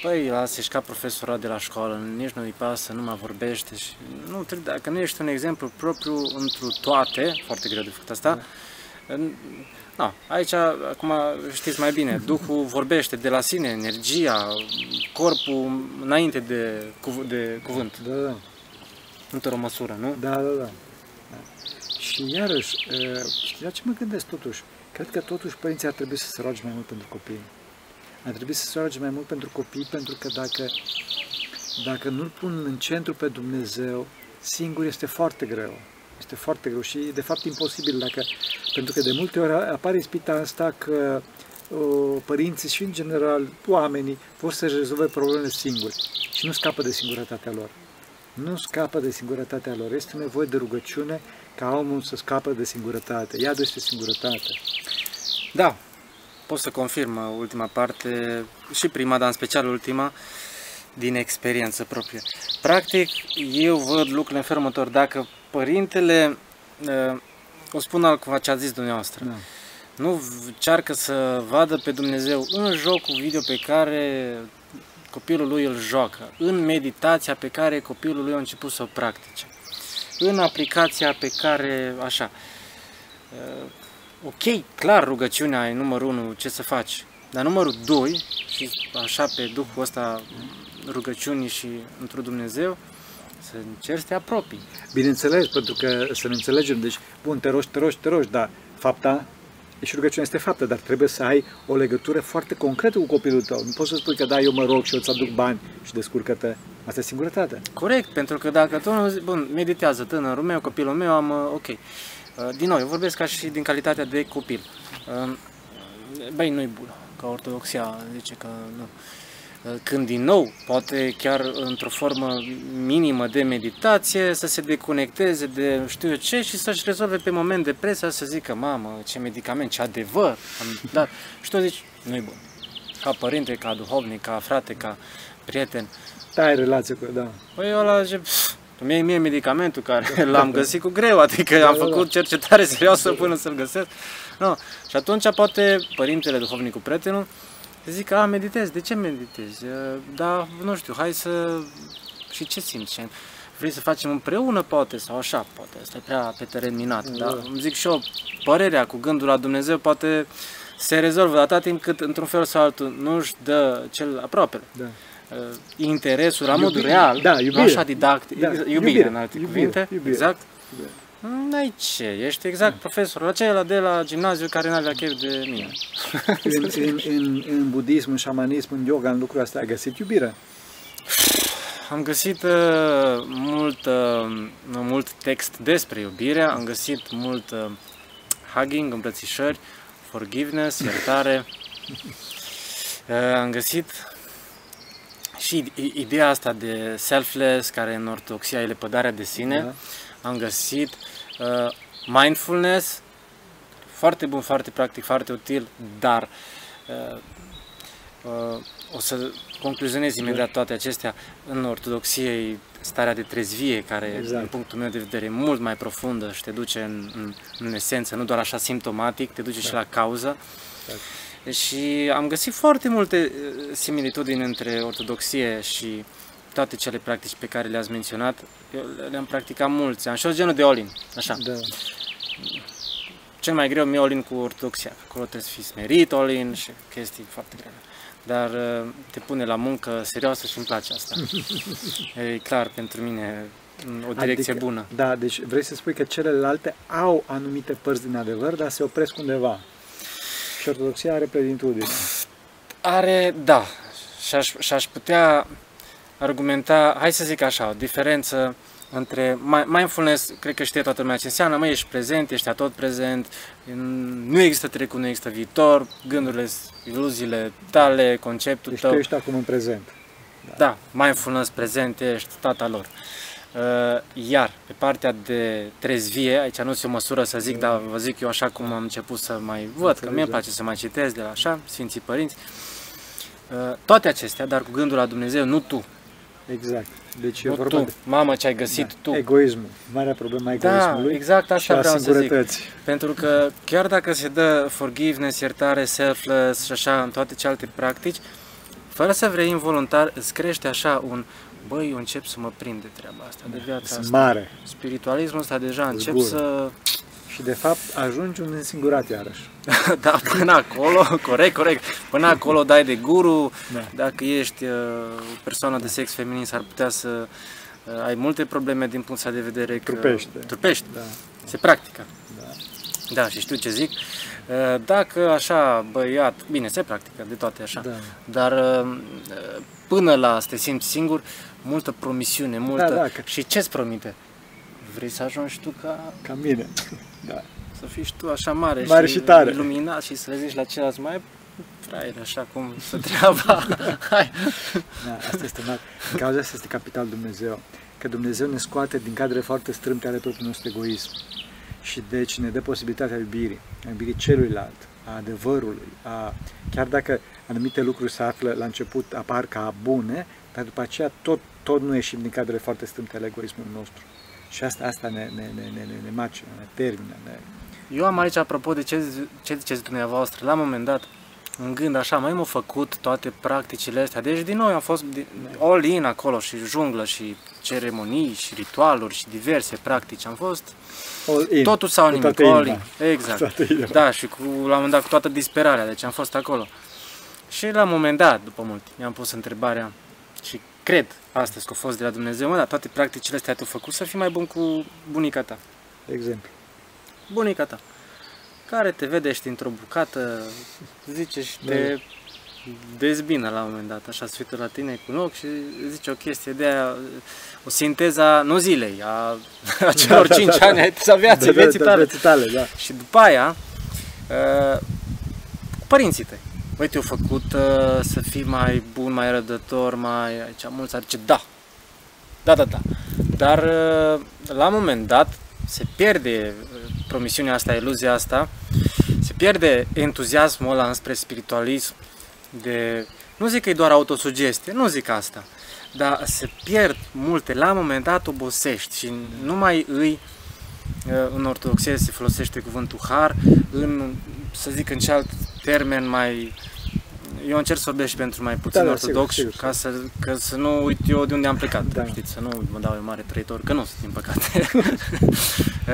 Păi, lasă, ești ca profesorat de la școală, nici nu-i pasă, nu mai vorbește și nu, trebuie, dacă nu ești un exemplu propriu întru toate, foarte greu de făcut asta, în- na, aici, acum știți mai bine, Duhul vorbește de la sine, energia, corpul înainte de, cuv- de cuvânt, Da, da. într-o măsură, nu? Da, da, da. da. Și iarăși, e, știți la ce mă gândesc totuși? Cred că totuși părinții ar trebui să se roage mai mult pentru copii. Ar trebui să se roage mai mult pentru copii, pentru că dacă, dacă nu-L pun în centru pe Dumnezeu, singur este foarte greu. Este foarte greu și e de fapt imposibil dacă, pentru că de multe ori apare ispita asta că o, părinții și în general oamenii vor să rezolve problemele singuri și nu scapă de singurătatea lor nu scapă de singurătatea lor. Este nevoie de rugăciune ca omul să scapă de singurătate. Iadul este singurătate. Da, pot să confirm uh, ultima parte și prima, dar în special ultima, din experiență proprie. Practic, eu văd lucrurile în felul următor. Dacă părintele, uh, o spun altcumva ce a zis dumneavoastră, Da. nu încearcă să vadă pe Dumnezeu în jocul video pe care copilul lui îl joacă, în meditația pe care copilul lui a început să o practice, în aplicația pe care, așa, uh, ok, clar rugăciunea e numărul 1, ce să faci, dar numărul 2, și așa pe Duhul ăsta rugăciunii și într Dumnezeu, să încerci să te apropii. Bineînțeles, pentru că să ne înțelegem, deci, bun, te rogi, te rogi, te rogi, dar fapta, și rugăciunea este faptă, dar trebuie să ai o legătură foarte concretă cu copilul tău. Nu poți să spui că da, eu mă rog și eu îți aduc bani și descurcă-te. Asta e singurătate. Corect, pentru că dacă tu nu zici, bun, meditează tânărul meu, copilul meu, am, uh, ok. Uh, Din nou, eu vorbesc ca și din calitatea de copil. Uh, Băi, nu-i bună, ca ortodoxia zice că nu. când din nou, poate chiar într-o formă minimă de meditație, să se deconecteze de știu eu ce și să-și rezolve pe moment depresia, să zică, mamă, ce medicament, ce adevăr am dat. Și tu zici, nu-i bun. Ca părinte, ca duhovnic, ca frate, ca prieten. Da, ai relație cu da. Păi ăla zice, mie, mie medicamentul care l-am găsit cu greu, adică da, am da, făcut da. cercetare serioasă până să-l găsesc. No. Și atunci poate părintele, duhovnicul, prietenul, zic, a, meditez, de ce meditezi? Da, nu știu, hai să... Și ce simți? Vrei să facem împreună, poate, sau așa, poate, asta e prea pe teren minat, da. dar îmi zic și eu, părerea cu gândul la Dumnezeu poate se rezolvă atât timp cât, într-un fel sau altul, nu își dă cel aproape. Da. Uh, interesul la modul real, da, iubire. nu așa didactic, da, iubire, iubire, în alte iubire, cuvinte, iubire. exact. Iubire. N-ai ce, ești exact da. profesorul acela de la gimnaziu care n-avea chef de mine. în, în, în, în budism, în șamanism, în yoga, în lucrurile astea, ai găsit iubirea? Am găsit uh, mult, uh, mult text despre iubire, am găsit mult uh, hugging, îmbrățișări, forgiveness, iertare. Uh, am găsit și ideea asta de selfless, care în ortodoxia e lepădarea de sine. Da am găsit uh, mindfulness, foarte bun, foarte practic, foarte util, dar uh, uh, o să concluzionez imediat toate acestea. În ortodoxie starea de trezvie, care, exact. din punctul meu de vedere, e mult mai profundă și te duce în, în, în esență, nu doar așa simptomatic, te duce da. și la cauză. Exact. Și am găsit foarte multe uh, similitudini între ortodoxie și toate cele practici pe care le-ați menționat, eu le-am practicat mulți ani. Și o genul de olin, așa. Da. Cel mai greu mi-e olin cu ortodoxia. Acolo trebuie să fii smerit olin și chestii foarte grele. Dar uh, te pune la muncă serioasă și îmi place asta. e clar pentru mine o direcție adică, bună. Da, deci vrei să spui că celelalte au anumite părți din adevăr, dar se opresc undeva. Și ortodoxia are plenitudine. Are, da. Și-aș, și-aș putea argumenta, hai să zic așa, o diferență între mindfulness, cred că știe toată lumea ce înseamnă, mă, ești prezent, ești tot prezent, nu există trecut, nu există viitor, gândurile, iluziile tale, conceptul deci tău. tu ești acum în prezent. Da, da mindfulness, prezent, ești tata lor. Uh, iar pe partea de trezvie, aici nu se o măsură să zic, dar vă zic eu așa cum am început să mai văd, că mie îmi place să mai citesc de la așa, Sfinții Părinți, uh, toate acestea, dar cu gândul la Dumnezeu, nu tu, Exact. Deci nu e vorba tu, de... mamă ce ai găsit da, tu. Egoismul. Marea problemă a egoismului. Da, exact așa și vreau să zic. Pentru că chiar dacă se dă forgiveness, iertare, selfless și așa în toate celelalte practici, fără să vrei involuntar, îți crește așa un băi, eu încep să mă prind de treaba asta, de viața asta. mare. Spiritualismul ăsta deja încep să și de fapt ajungi un însingurat iarăși. da, până acolo, corect, corect. Până acolo dai de guru. Da. Dacă ești uh, o persoană de sex feminin, s-ar putea să uh, ai multe probleme din punctul de vedere că trupește. trupești. Da. Se practică. Da. Da, și știu ce zic. Uh, dacă așa, băiat, bine, se practică de toate așa, da. dar uh, până la să te simți singur, multă promisiune, multă... Da, da, că... Și ce-ți promite? Vrei să ajungi tu ca... Ca mine. Da. Să fii și tu așa mare, mare și, și tare. iluminat și să le zici la ceilalți mai fraier, așa cum să treaba. Hai. Da, asta este mare. În cauza asta este capital Dumnezeu. Că Dumnezeu ne scoate din cadre foarte strâmte ale propriului nostru egoism. Și deci ne dă posibilitatea iubirii, a iubirii celuilalt, a adevărului, a, chiar dacă anumite lucruri se află la început, apar ca bune, dar după aceea tot, tot nu ieșim din cadrele foarte strâmte ale egoismului nostru. Și asta, asta ne, ne, ne, ne, ne, ne macină, ne termină. Ne... Eu am aici, apropo de ce, ce ziceți dumneavoastră, la un moment dat, în gând așa, mai am făcut toate practicile astea. Deci din nou am fost all in acolo și junglă și ceremonii și ritualuri și diverse practici. Am fost all in. totul sau nimic, all in. Exact. Da, și cu, la un moment dat cu toată disperarea, deci am fost acolo. Și la un moment dat, după mult, mi-am pus întrebarea și cred astăzi că a fost de la Dumnezeu, mă, dar toate practicile astea tu făcut să fii mai bun cu bunica ta. Exemplu. Bunica ta. Care te vede, ești într-o bucată, zice și te dezbină la un moment dat, așa se uită la tine cu un ochi și zice o chestie de aia, o sinteza, nu zilei, a, a celor da, 5 da, da, ani da. a vieții, da, vieții tale. Da, tale da. Și după aia, uh, părinții tăi. Uite, te-au făcut uh, să fii mai bun, mai rădător, mai... Aici mulți ar zice, da, da, da, da. Dar uh, la un moment dat se pierde uh, promisiunea asta, iluzia asta, se pierde entuziasmul ăla înspre spiritualism, de... Nu zic că e doar autosugestie, nu zic asta, dar se pierd multe, la un moment dat obosești și nu mai îi în ortodoxie se folosește cuvântul har, în, să zic în cealalt termen mai eu încerc să vorbesc și pentru mai puțin da, ortodox, sigur, sigur, ca să, că să nu uit eu de unde am plecat, da. știți, să nu mă dau eu mare trăitor, că nu sunt, din păcate. Uh,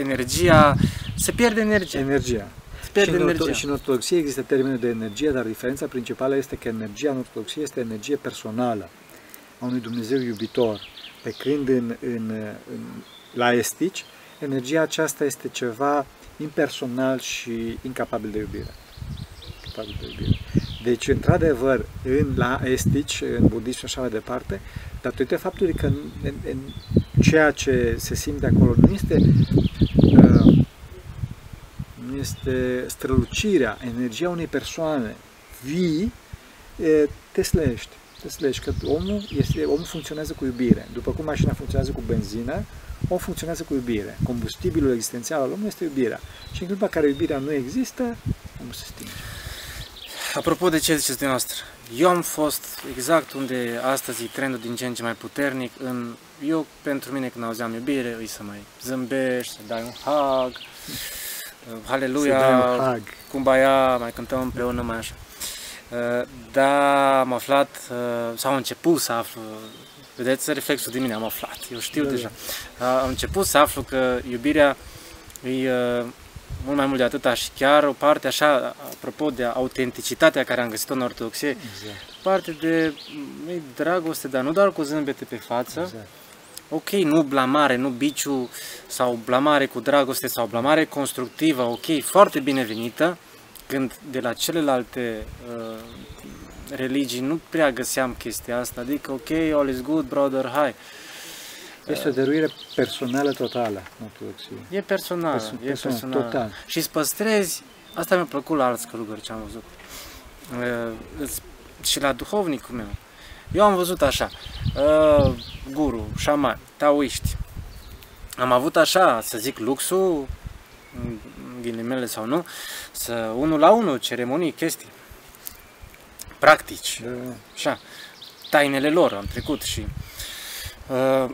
energia, se pierde energia. Energia. Se pierde și, energia. În, și în ortodoxie există termenul de energie, dar diferența principală este că energia în ortodoxie este energie personală a unui Dumnezeu iubitor, pe când în, în, în, la estici, energia aceasta este ceva impersonal și incapabil de iubire. Incapabil de iubire. Deci, într-adevăr, în, la estici, în budism și așa mai departe, datorită faptului că în, în, în ceea ce se simte acolo nu este, uh, nu este strălucirea, energia unei persoane vii, uh, te slăiești. Te slăiești, că omul, este, omul funcționează cu iubire. După cum mașina funcționează cu benzină, omul funcționează cu iubire. Combustibilul existențial al omului este iubirea. Și în clipa în care iubirea nu există, omul se stinge. Apropo de ce ziceți dumneavoastră, eu am fost exact unde astăzi e trendul din ce în ce mai puternic. În, eu, pentru mine, când auzeam iubire, îi să mai zâmbești, să dai un hug, Haleluia, Kumbaya, mai cântăm împreună, mai așa. Uh, da, am aflat, uh, sau am început să aflu, vedeți reflexul din mine, am aflat, eu știu da, deja. Da. Am început să aflu că iubirea e uh, mult mai mult de atâta și chiar o parte așa, apropo de autenticitatea care am găsit-o în ortodoxie, exact. parte de e, dragoste, dar nu doar cu zâmbete pe față, exact. ok, nu blamare, nu biciu sau blamare cu dragoste sau blamare constructivă, ok, foarte binevenită, când de la celelalte uh, religii nu prea găseam chestia asta, adică ok, all is good, brother, hai. Este o dăruire personală totală, ortodoxie. E personală, Perso- e personală. Total. Și îți păstrezi, asta mi-a plăcut la alți călugări ce am văzut. Uh, și la duhovnicul meu. Eu am văzut așa, uh, guru, șaman, taoiști. Am avut așa, să zic, luxul, ghilimele sau nu, să unul la unul, ceremonii, chestii, practici, da. așa, tainele lor am trecut și uh,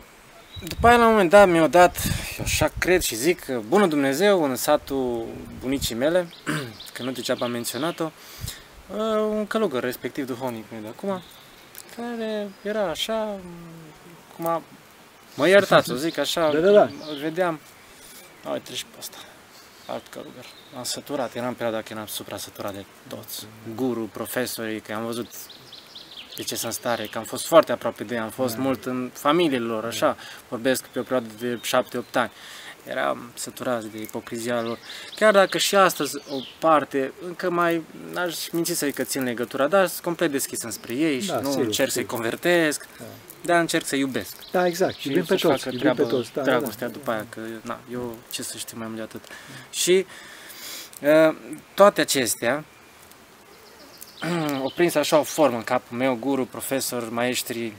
după aia la un moment dat mi-au dat, eu așa cred și zic, bună Dumnezeu în satul bunicii mele, că nu degeaba am menționat-o, uh, un călugăr, respectiv duhovnic meu de acum, care era așa, cum mă iertați, o zic așa, da, da, da. îl vedeam, uite, treci pe asta alt călugăr. Am săturat, eram perioada când eram supra săturat de toți. Guru, profesorii, că am văzut de ce sunt stare, că am fost foarte aproape de ei, am fost da. mult în familiile lor, așa, vorbesc pe o perioadă de 7-8 ani. Eram săturați de ipocrizia lor. Chiar dacă și astăzi o parte, încă mai, n-aș minți să-i că țin legătura, dar sunt complet deschis înspre ei și da, nu sigur, încerc să-i convertesc. Da dar încerc să iubesc. Da, exact. Și iubim pe toți. Iubim pe toți. Da, dragostea da, după aia, că na, eu ce să știu mai mult de atât. Și uh, toate acestea au prins așa o formă în capul meu, guru, profesor, maestri,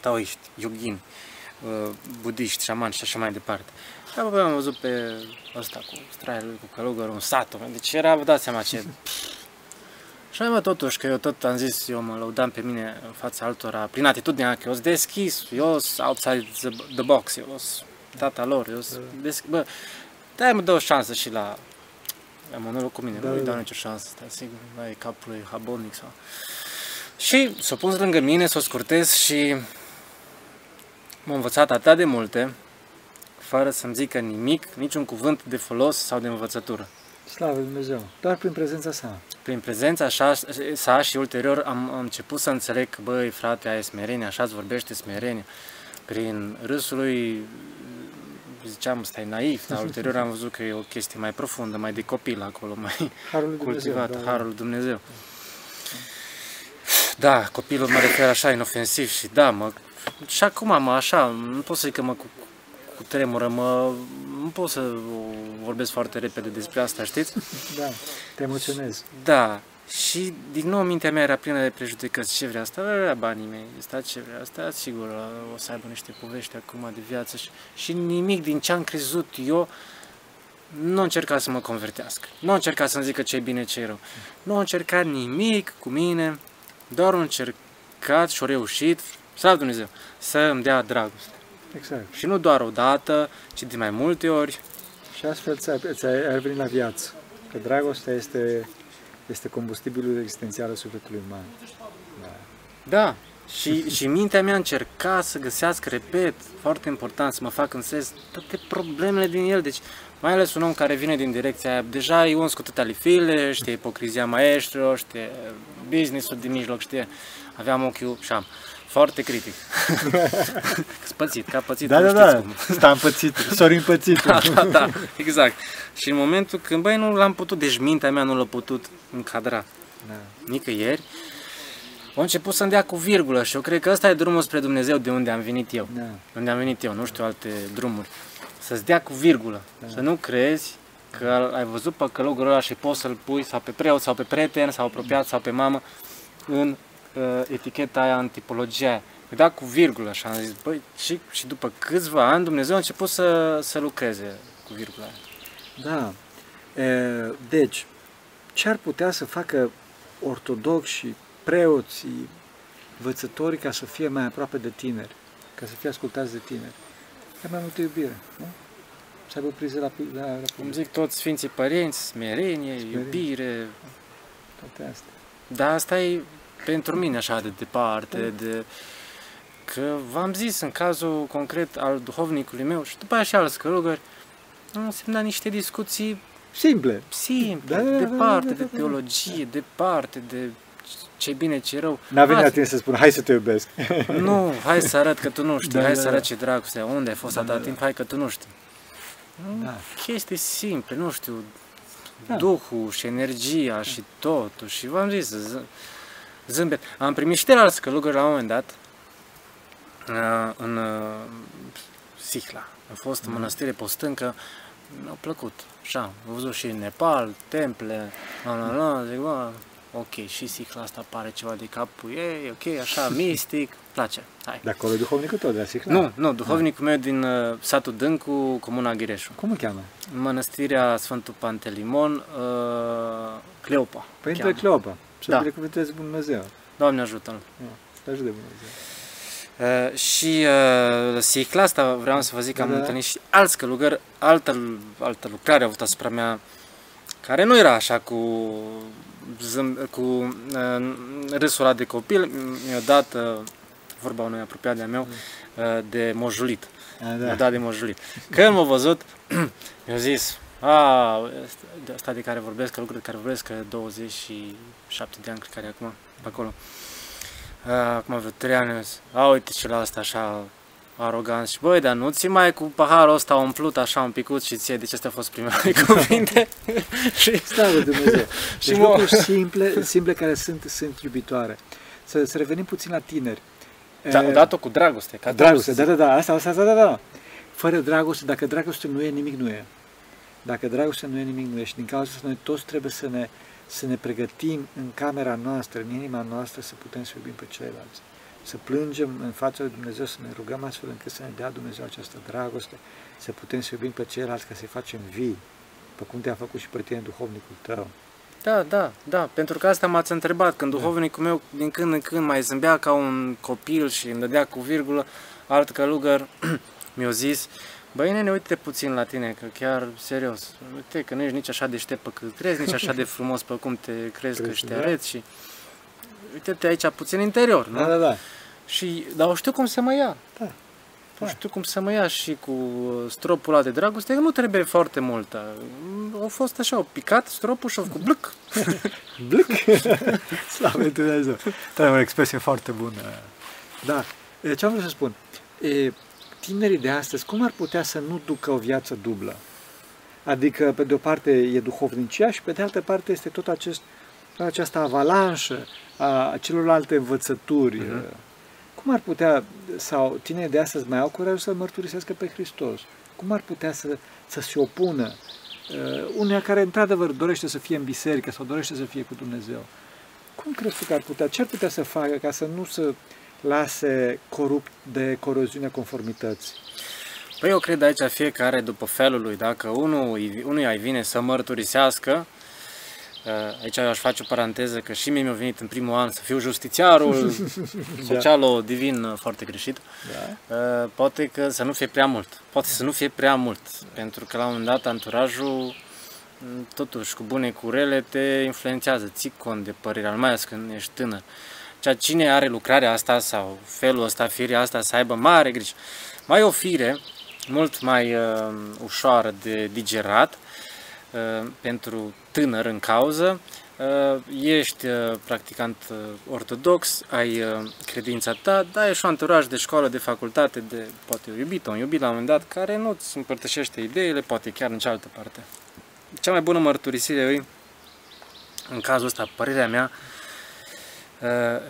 taoiști, yogin, uh, budiști, șamani și așa mai departe. Și apoi am văzut pe ăsta cu straia lui, cu călugărul, un sato, deci era, vă dați seama ce Și mă, totuși, că eu tot am zis, eu mă lăudam pe mine în fața altora, prin atitudinea că eu sunt deschis, eu sunt outside the, the box, eu sunt tata lor, eu sunt da. deschis, bă, dai mă dă o șansă și la, la monolul cu mine, da, nu îi dau da. nicio șansă, stai sigur, nu e capul lui habonic sau... Și s-a pus lângă mine, să o scurtez și m-a învățat atât de multe, fără să-mi zică nimic, niciun cuvânt de folos sau de învățătură. Slavă Dumnezeu! Doar prin prezența sa. Prin prezența așa, sa și ulterior am, am început să înțeleg că, băi, frate, ai smerenie, așa îți vorbește smerenie. Prin râsul lui, ziceam, stai naiv, dar ulterior am văzut că e o chestie mai profundă, mai de copil acolo, mai Harul cultivat, Dumnezeu, da, Harul Dumnezeu. Da, copilul mă refer așa inofensiv și da, mă, și acum mă așa, nu pot să zic că mă cu tremură, mă, nu pot să vorbesc foarte repede despre asta, știți? Da, te emoționezi. Da, și din nou mintea mea era plină de prejudecăți. Ce vrea asta? Vrea banii mei. Asta ce vrea? Asta sigur o să aibă niște povești acum de viață și, și nimic din ce am crezut eu nu încerca să mă convertească. Nu încerca să-mi zică ce e bine, ce e rău. Nu a încercat nimic cu mine, doar a încercat și a reușit, să Dumnezeu, să îmi dea dragoste. Exact. Și nu doar o dată, ci de mai multe ori. Și astfel ți-ai, ți-ai venit la viață. Că dragostea este, este combustibilul existențial al sufletului uman. Da. da. Și, și mintea mea încerca să găsească, repet, foarte important, să mă fac înțeles toate problemele din el. Deci, mai ales un om care vine din direcția aia, deja e uns cu tătea lifile, știe ipocrizia maestro, știe business-ul din mijloc, știe, aveam ochiul și am. Foarte critic. Spățit, ca pățit. Da, da, da, sta împățit, Sorin pățit. da, da, da, exact. Și în momentul când, băi, nu l-am putut, deci mintea mea nu l-a putut încadra. Da. Nicăieri. A început să-mi dea cu virgulă și eu cred că ăsta e drumul spre Dumnezeu de unde am venit eu. Da. Unde am venit eu, nu știu alte drumuri. Să-ți dea cu virgulă. Da. Să nu crezi că ai văzut pe călugărul ăla și poți să-l pui sau pe preot sau pe prieten sau apropiat sau pe mamă în uh, eticheta aia, în tipologia aia. Păi da cu virgulă și am zis, băi, și, și după câțiva ani Dumnezeu a început să, să lucreze cu virgula aia. Da. E, deci, ce ar putea să facă ortodoxi, preoții, învățătorii ca să fie mai aproape de tineri, ca să fie ascultați de tineri? E mai multă iubire, nu? Să aibă priză la, la, la Cum zic toți Sfinții Părinți, smerenie, smerenie, iubire. Toate astea. Da, asta e pentru mine așa de departe, de... Că v-am zis, în cazul concret al duhovnicului meu și după aia și alți călugări, am însemnat niște discuții simple, simple, da, da, da departe da, da, da, de teologie, departe de ce bine, ce rău. N-a venit la tine să spun, hai să te iubesc. Nu, hai să arăt că tu nu știi, da, hai da, să arăt ce dragoste, unde ai fost da, atâta da, timp, hai că tu nu știi. Da. Chestii simple, nu știu, da. Duhul și energia și totul și v-am zis, zâmbet. Am primit și de la alți călugări la un moment dat uh, în uh, Sihla. A fost în mm. mănăstire postâncă, mi-a plăcut. Așa, am văzut și în Nepal, temple, la la la, zic, bă, ok, și Sihla asta pare ceva de capul ei, ok, așa, mistic, place, hai. De acolo e duhovnicul tot de la Sihla? Nu, nu, duhovnicul meu din uh, satul Dâncu, comuna Ghireșu. Cum îl cheamă? Mănăstirea Sfântul Pantelimon, uh, Cleopa. Părintele Cleopa. Să da. binecuvânteze Dumnezeu. Doamne ajută-l. Da, să ajute Dumnezeu. Uh, și uh, sicla asta vreau să vă zic că da, am da, da. întâlnit și alți călugări, altă, altă lucrare au avut asupra mea, care nu era așa cu, zâm, cu uh, râsul ăla de copil, mi-a dat, uh, vorba unui apropiat de-a meu, mm. uh, de mojulit. A, da. Mi-a dat de mojulit. Când m-a văzut, mi-a zis, a, asta de care vorbesc, că lucruri de care vorbesc, că 27 de ani, cred că are acum, pe acolo. Acum vreo 3 ani, a, uite ce la asta așa arogant și băi, dar nu ți mai cu paharul ăsta umplut așa un picut și ție, deci astea au fost primele cuvinte. și Slavă Dumnezeu! Deci și lucruri simple, simple care sunt, sunt iubitoare. Să, să revenim puțin la tineri. Da, dat-o cu dragoste. Ca dragoste, da, da, da, asta, asta, da, da, da. Fără dragoste, dacă dragoste nu e, nimic nu e. Dacă dragostea nu e nimic, nu e și din cauza asta noi toți trebuie să ne, să ne pregătim în camera noastră, în inima noastră, să putem să iubim pe ceilalți. Să plângem în fața lui Dumnezeu, să ne rugăm astfel încât să ne dea Dumnezeu această dragoste, să putem să iubim pe ceilalți, ca să-i facem vii, pe cum te-a făcut și pe tine duhovnicul tău. Da, da, da, pentru că asta m-ați întrebat, când da. duhovnicul meu din când în când mai zâmbea ca un copil și îmi dădea cu virgulă, alt călugăr mi-a zis, Băi, nene, uite puțin la tine, că chiar, serios, uite că nu ești nici așa deștept pe cât crezi, nici așa de frumos pe cum te crezi că și te arăți și uite-te aici puțin interior, nu? Da, da, da. Și, dar știu cum să mă ia. Da. Nu da. știu cum să mă ia și cu stropul ăla de dragoste, că nu trebuie foarte mult. Au fost așa, au picat stropul și au făcut blâc. blâc? Slavă Dumnezeu! Da, o expresie foarte bună. Da. Ce am vrut să spun? E, tinerii de astăzi, cum ar putea să nu ducă o viață dublă? Adică, pe de o parte, e duhovnicia și pe de altă parte este tot acest, tot această avalanșă a celorlalte învățături. Uh-huh. Cum cum ar putea, sau tinerii de astăzi mai au curajul să mărturisească pe Hristos? Cum ar putea să, să se opună uh, unea care într-adevăr dorește să fie în biserică sau dorește să fie cu Dumnezeu? Cum crezi tu că ar putea, ce ar putea să facă ca să nu se lase corupt de coroziunea conformității? Păi eu cred aici fiecare după felul lui. Dacă unul, unul ai vine să mărturisească, uh, aici eu aș face o paranteză că și mie mi-a venit în primul an să fiu justițiarul, socialo divin uh, foarte greșit, da. Uh, poate că să nu fie prea mult. Poate să nu fie prea mult, pentru că la un moment dat anturajul mm, totuși cu bune curele te influențează, ții cont de părerea, mai ales când ești tânăr. Ceea cine are lucrarea asta sau felul ăsta, firea asta, să aibă mare grijă. Mai o fire mult mai uh, ușoară de digerat uh, pentru tânăr în cauză. Uh, ești uh, practicant uh, ortodox, ai uh, credința ta, dar ești un anturaj de școală, de facultate, de poate o iubit, un iubit la un moment dat, care nu îți împărtășește ideile, poate chiar în cealaltă parte. Cea mai bună mărturisire e, în cazul ăsta, părerea mea, uh,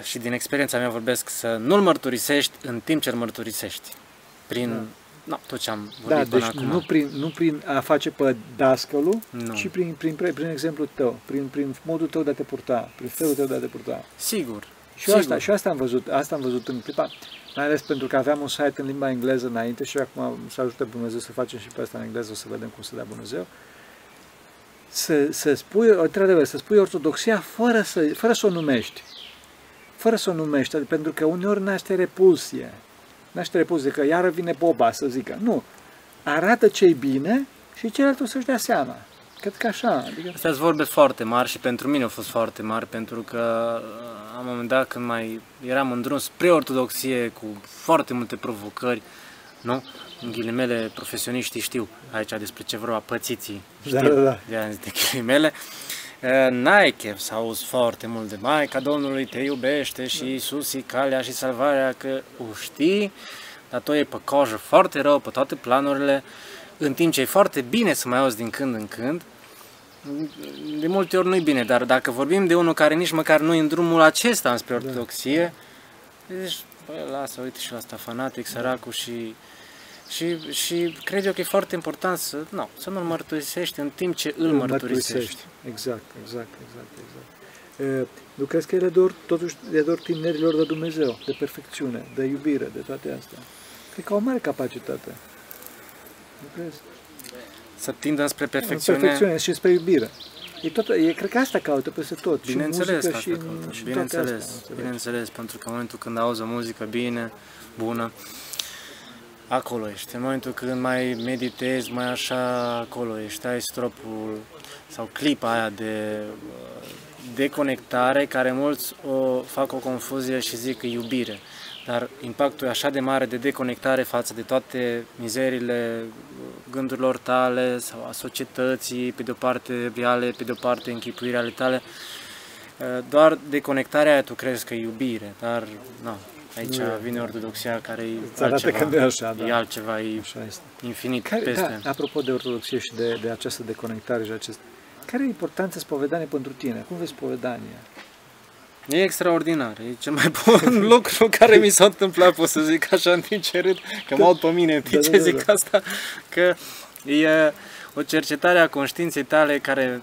și din experiența mea vorbesc, să nu-l mărturisești în timp ce îl mărturisești. Prin da No, tot ce am vorbit da, deci acum. Nu, prin, nu prin a face pe dascălu, nu. ci prin, prin, prin, prin exemplul tău, prin, prin modul tău de a te purta, prin felul tău de a te purta. Sigur. Și sigur. asta, și asta am văzut, asta am văzut în clipa, mai ales pentru că aveam un site în limba engleză înainte și acum să ajute Dumnezeu să facem și pe asta în engleză, o să vedem cum să dea Dumnezeu. Să, să spui, într-adevăr, să spui ortodoxia fără să, fără să o numești. Fără să o numești, pentru că uneori naște repulsie naște repus, că iară vine boba să zică. Nu. Arată ce-i bine și celălalt o să-și dea seama. Cred că așa. Adică... Astea sunt vorbe foarte mari și pentru mine au fost foarte mari, pentru că am un moment dat când mai eram în drum spre ortodoxie cu foarte multe provocări, nu? În ghilimele, profesioniștii știu aici despre ce vorba, pățiții, știu, da, da, da. de de ghilimele. N-ai chef să auzi foarte mult de Maica Domnului te iubește și Iisus e calea și salvarea, că o știi, dar tu e pe cojă foarte rău pe toate planurile, în timp ce e foarte bine să mai auzi din când în când, de multe ori nu-i bine, dar dacă vorbim de unul care nici măcar nu e în drumul acesta înspre da. ortodoxie, da. deci, bă, lasă, uite și la asta fanatic, săracul și și, și cred eu că e foarte important să, nu, să nu-l mărturisești în timp ce îl mărturisești. mărturisești. Exact, exact, exact, exact. E, nu crezi că le dor, totuși, le dor tinerilor de Dumnezeu, de perfecțiune, de iubire, de toate astea? Cred că au o mare capacitate. Nu crezi? Să tindă spre perfecțiune. Perfecțiune și spre iubire. E tot, e, cred că asta caută peste tot. Bineînțeles și muzică, și, și bineînțeles, astea, bineînțeles, pentru că în momentul când auzi o muzică bine, bună, acolo ești. În momentul când mai meditezi, mai așa, acolo ești. Ai stropul sau clipa aia de deconectare, care mulți o fac o confuzie și zic că iubire. Dar impactul e așa de mare de deconectare față de toate mizerile gândurilor tale sau a societății, pe de o parte reale, pe de o parte închipuirea ale tale, doar deconectarea aia tu crezi că e iubire, dar nu, Aici nu, vine ortodoxia care e altceva, că așa, da. e altceva, e așa este. infinit care, peste. Da, apropo de ortodoxie și de, de această deconectare și acest... Care e importanța spovedaniei pentru tine? Cum vezi spovedania? E extraordinar, e cel mai bun lucru care mi s-a întâmplat, pot să zic așa în timp ce râd, că mă aud pe mine în timp da, ce da, da, zic da. asta, că e o cercetare a conștiinței tale care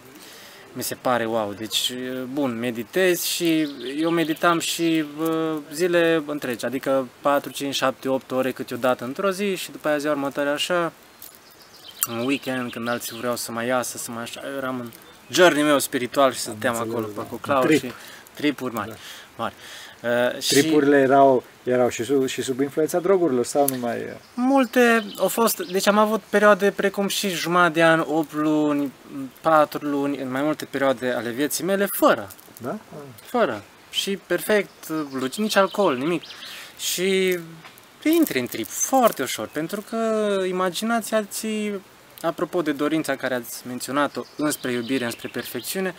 mi se pare wow. Deci, bun, meditez și eu meditam și uh, zile întregi, adică 4, 5, 7, 8 ore câteodată într-o zi și după aia ziua următoare așa, în weekend, când alții vreau să mai iasă, să mai așa, eu eram în journey meu spiritual și stăteam acolo pe coclau trip. și tripuri mari. Da. mari. Uh, Tripurile și... erau, erau și sub, și sub influența drogurilor sau nu mai... Multe au fost, deci am avut perioade precum și jumătate de an, 8 luni, 4 luni, în mai multe perioade ale vieții mele, fără. Da? Fără. Și perfect, nici alcool, nimic. Și intri în trip foarte ușor, pentru că imaginația ți, apropo de dorința care ați menționat-o, înspre iubire, înspre perfecțiune,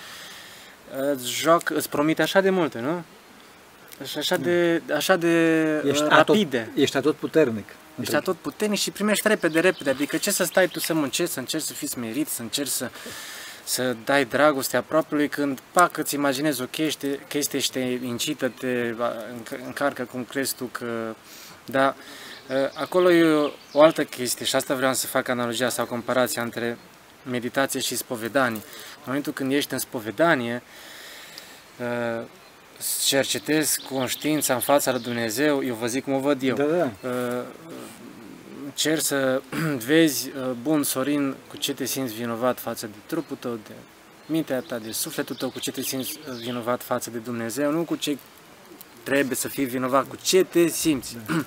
îți joacă, îți promite așa de multe, nu? Și așa de, așa de ești uh, rapide. Atot, ești atot puternic. Ești atot puternic și primești repede, repede. Adică ce să stai tu să muncești, să încerci să fii smerit, să încerci să, să dai dragoste aproapelui când, pac, îți imaginezi o chestie, chestie și te incită, te încarcă cum crezi tu că... Da, acolo e o, o altă chestie și asta vreau să fac analogia sau comparația între meditație și spovedanie. În momentul când ești în spovedanie, cercetezi conștiința în fața lui Dumnezeu, eu vă zic cum o văd eu. Da, da. Cer să vezi, bun, Sorin, cu ce te simți vinovat față de trupul tău, de mintea ta, de sufletul tău, cu ce te simți vinovat față de Dumnezeu, nu cu ce trebuie să fii vinovat, cu ce te simți. Da.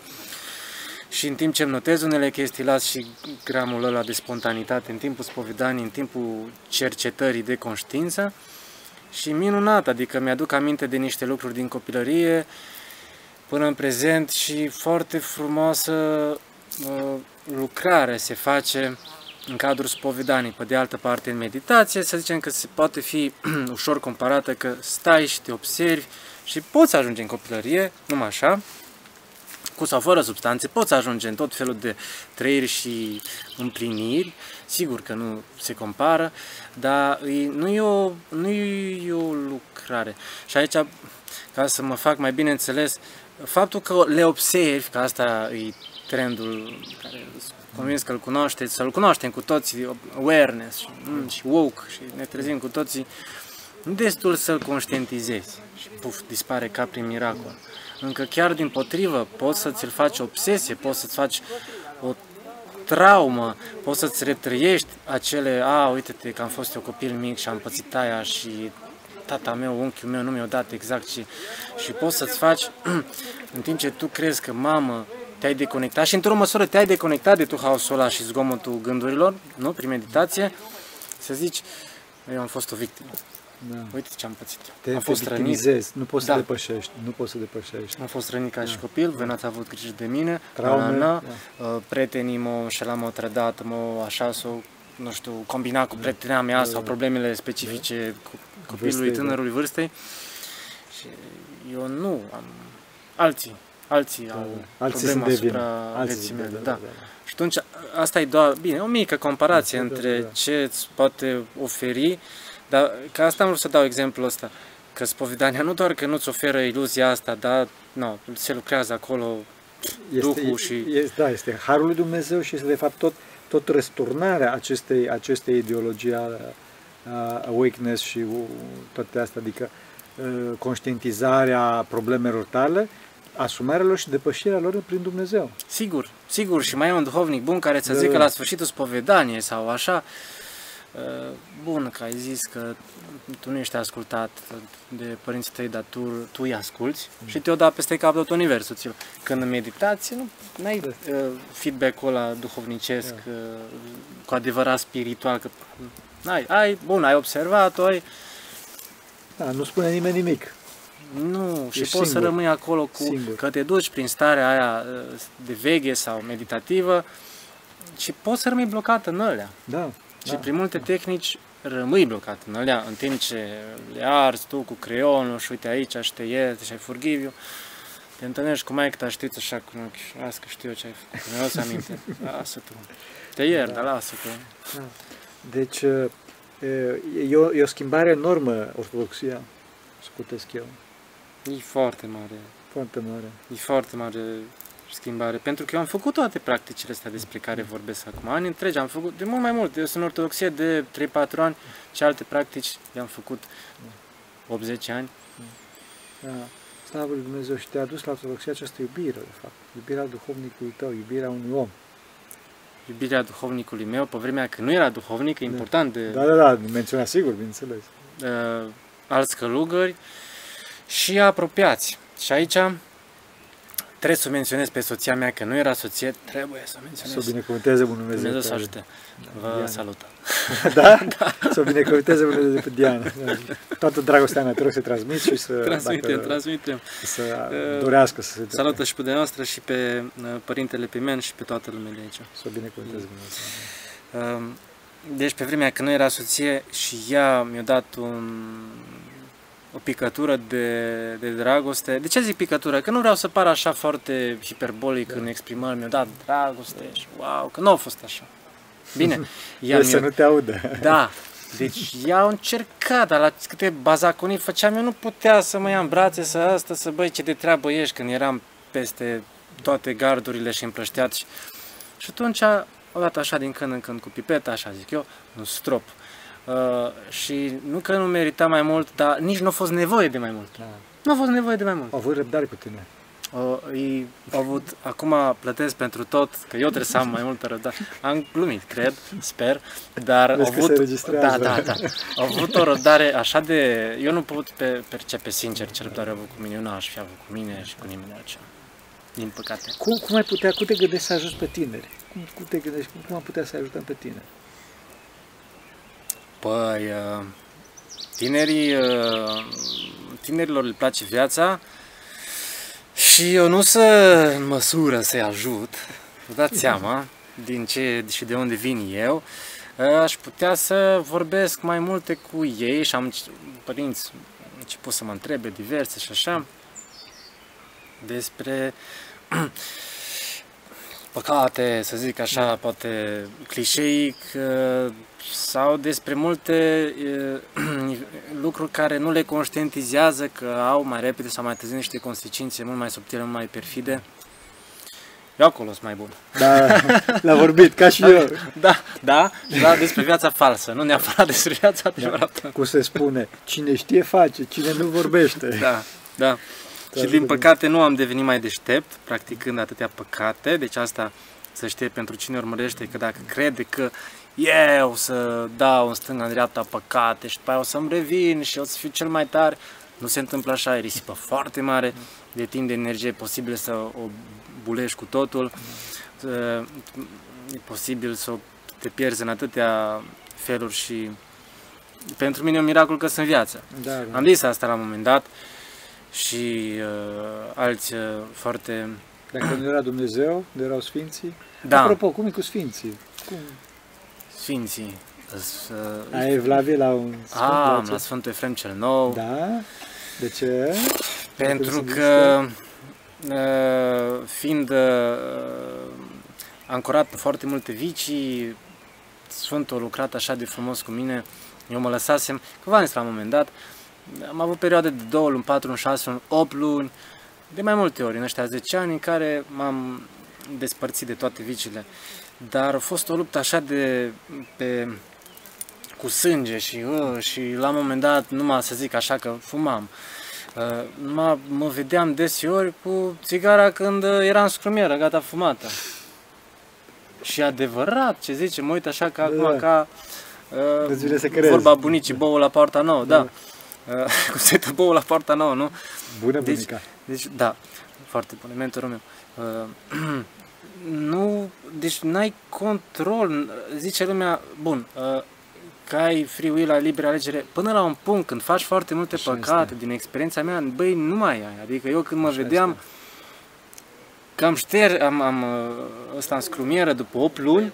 și în timp ce îmi notez unele chestii, las și gramul ăla de spontanitate în timpul spovedanii, în timpul cercetării de conștiință, și minunat, adică mi-aduc aminte de niște lucruri din copilărie până în prezent și foarte frumoasă uh, lucrare se face în cadrul spovedanii. Pe de altă parte, în meditație, să zicem că se poate fi ușor comparată că stai și te observi și poți ajunge în copilărie, numai așa, cu sau fără substanțe, poți ajunge în tot felul de trăiri și împliniri, sigur că nu se compară, dar nu e o, nu e o lucrare. Și aici, ca să mă fac mai bine înțeles, faptul că le observi, că asta e trendul care convins că îl cunoașteți, să-l cunoaștem cu toții, awareness și, mm, și woke și ne trezim cu toții, nu destul să-l conștientizezi și puf, dispare ca prin miracol. Încă chiar din potrivă, poți să ți-l faci obsesie, poți să-ți faci o traumă, poți să-ți retrăiești acele, a, uite-te că am fost eu copil mic și am pățit aia și tata meu, unchiul meu nu mi-a dat exact și, și poți să-ți faci, în timp ce tu crezi că mamă, te-ai deconectat și într-o măsură te-ai deconectat de tu haosul ăla și zgomotul gândurilor, nu, prin meditație, să zici, eu am fost o victimă. Da. Uite ce am pățit. Te, am fost rănit. nu poți da. să depășești, nu poți să depășești. Am fost rănit ca da. și copil, voi n-ați avut grijă de mine, Traume, na, da. uh, prietenii mă înșela, m-au trădat, mă așa, sau, nu știu, combina cu da. prietena mea da. sau problemele specifice da. cu copilului, vârstei, da. tânărului, da. vârstei. Și eu nu am... Alții, alții da, au da. alții problema asupra alții vieții mele. Da, da. Da, da. Și atunci, asta e doar, bine, o mică comparație da, între da, da. ce îți poate oferi dar ca asta am vrut să dau exemplul ăsta. Că spovedania nu doar că nu-ți oferă iluzia asta, dar no, se lucrează acolo este, Duhul și... Este, da, este Harul lui Dumnezeu și este de fapt tot, tot răsturnarea acestei, acestei ideologii a, a awakeness și toate astea, adică conștientizarea problemelor tale, asumarea lor și depășirea lor prin Dumnezeu. Sigur, sigur, și mai e un duhovnic bun care să da. zică la sfârșitul spovedaniei sau așa, Uh, bun că ai zis că tu nu ești ascultat de părinții tăi, dar tu, tu îi asculți mm. și te-o da peste cap tot universul. Ți Când în meditație nu ai uh, feedback-ul ăla duhovnicesc, yeah. uh, cu adevărat spiritual, că ai, ai, bun, ai observat ai... Da, nu spune nimeni nimic. Nu, Ești și poți singur. să rămâi acolo cu, singur. că te duci prin starea aia uh, de veche sau meditativă și poți să rămâi blocat în alea. Da. Și da. prin multe tehnici rămâi blocat în alea, în timp ce le arzi tu cu creionul și uite aici și te ierte și ai forgive you, te întâlnești cu maică ta, știți așa cu ochi, las că știu ce ai făcut, nu să aminte, lasă tu, te iert, da. dar lasă că... Da. Deci, e o, e o schimbare enormă ortodoxia, scutesc eu. E foarte mare. Foarte mare. E foarte mare schimbare. Pentru că eu am făcut toate practicile astea despre care vorbesc acum. Ani întregi am făcut, de mult mai mult. Eu sunt în ortodoxie de 3-4 ani, ce alte practici le-am făcut 80 ani. Da. Slavă lui Dumnezeu și te-a dus la ortodoxie această iubire, de fapt. Iubirea duhovnicului tău, iubirea unui om. Iubirea duhovnicului meu, pe vremea când nu era duhovnic, e da. important de... Da, da, da, menționa sigur, bineînțeles. Uh, alți călugări și apropiați. Și aici Trebuie să menționez pe soția mea, că nu era soție, trebuie să menționez. Să o binecuvânteze Bunul Dumnezeu. Dumnezeu să ajute. Vă Diana. salută. da? da? Să o binecuvânteze Bunul Dumnezeu pe Diana. Toată dragostea mea, te rog să transmiți și să... Transmitem, dacă, transmitem. Să dorească să se... Salută și pe de noastră și pe uh, Părintele Pimen și pe toată lumea de aici. Să o binecuvânteze Dumnezeu. Um, deci pe vremea când nu era soție și ea mi-a dat un o picătură de, de dragoste. De ce zic picătură? Că nu vreau să par așa foarte hiperbolic da. în exprimări. Mi-a dat dragoste și wow, că nu a fost așa. Bine. Ea să nu te audă. Da. Deci ea au încercat, dar la câte bazaconii făceam, eu nu putea să mă ia în brațe, să asta, să băi ce de treabă ești, când eram peste toate gardurile și împrășteat. Și, și atunci, o dată așa din când în când cu pipeta, așa zic eu, un strop. Uh, și nu că nu merita mai mult, dar nici nu a fost nevoie de mai mult. Da. Nu a fost nevoie de mai mult. Au avut răbdare cu tine. O, ei au avut, acum plătesc pentru tot, că eu trebuie să am mai multă răbdare. Am glumit, cred, sper, dar Vezi au că se avut, înregistrează. da, da, da, au avut o răbdare așa de, eu nu pot pe, percepe sincer ce răbdare au avut cu mine, eu n-aș fi avut cu mine și cu nimeni altceva. Din păcate. Cum, cum ai putea, cum te gândești să ajuți pe tineri? Cum, cum te gândești, cum, cum am putea să ajutăm pe tineri? Păi, uh, tinerii, uh, tinerilor le place viața și eu nu sunt în măsură să-i ajut, vă dați seama din ce și de unde vin eu, uh, aș putea să vorbesc mai multe cu ei și am înce- părinți au început să mă întrebe diverse și așa despre păcate, să zic așa, poate clișeic, uh, sau despre multe uh, lucruri care nu le conștientizează că au mai repede sau mai târziu niște consecințe mult mai subtile, mult mai perfide. Eu acolo sunt mai bun. Da, l-a vorbit, ca și eu. Da, da, da, despre viața falsă, nu neapărat despre viața adevărată. Cum se spune, cine știe face, cine nu vorbește. Da, da. Și din păcate nu am devenit mai deștept, practicând atâtea păcate, deci asta să știe pentru cine urmărește că dacă crede că eu să dau în stânga, în dreapta păcate și după aia o să-mi revin și o să fiu cel mai tare, nu se întâmplă așa, e risipă foarte mare de timp, de energie, e posibil să o bulești cu totul, să- e posibil să o te pierzi în atâtea feluri și pentru mine e un miracol că sunt în viață. Da, da. Am zis asta la un moment dat și uh, alți uh, foarte... Dacă nu era Dumnezeu, nu erau Sfinții. Da, Apropo, cum e cu Sfinții? Cum? Sfinții. s- uh, Ai evlavie la un sfânt? A, la am ce- la Sfântul Efrem cel Nou, Da? De ce? pentru Trebuie să că uh, fiind uh, ancorat pe foarte multe vicii, Sfântul a lucrat așa de frumos cu mine, eu mă lăsasem, că v-am zis la un moment dat, am avut perioade de 2 luni, 4 luni, 6 luni, 8 luni, de mai multe ori în ăștia 10 ani în care m-am despărțit de toate vicile. Dar a fost o luptă așa de pe, cu sânge și, uh, și la un moment dat, numai să zic așa că fumam. Uh, numai mă vedeam deseori cu țigara când uh, eram scrumieră, gata fumată. Și adevărat ce zice, mă uit așa ca Da. acum ca uh, Îți vine să crezi. vorba bunicii, boul la poarta nouă, da. Uh, cum se uită boul la poarta nouă, nu? Bună Deci- bunica. Deci, da, foarte bun, e mentorul meu. Uh, nu, deci n-ai control, zice lumea, bun, uh, că ai free will, ai liberă alegere, până la un punct, când faci foarte multe Așa păcate, este. din experiența mea, băi, nu mai ai. Adică eu când mă Așa vedeam, este. că am șter, am, am uh, ăsta în scrumieră după 8 luni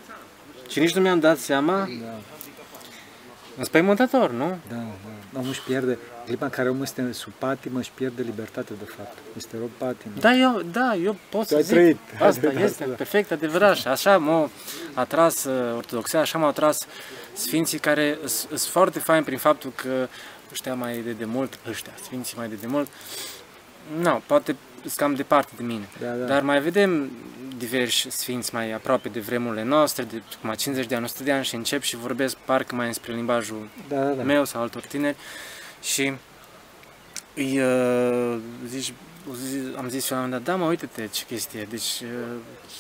și nici nu mi-am dat seama, Da, înspăimântător, nu? da, da. Omul își pierde, clipa în care omul este sub patimă, își pierde libertatea de fapt. Este rob patimă. Da, eu, da, eu pot să ai zic, trăit. asta Da, este da. perfect adevărat și așa m-a atras uh, ortodoxia, așa m-au atras sfinții care sunt foarte fain prin faptul că ăștia mai de demult, ăștia, sfinții mai de demult, nu, poate sunt cam departe de mine. Da, da. Dar mai vedem diversi sfinți mai aproape de vremurile noastre, de cum a 50 de ani, 100 de ani și încep și vorbesc parcă mai înspre limbajul Da, da, da. meu sau altor tineri și îi uh, zici, zi- am zis la un moment dat, da mă, uite-te ce chestie, deci uh,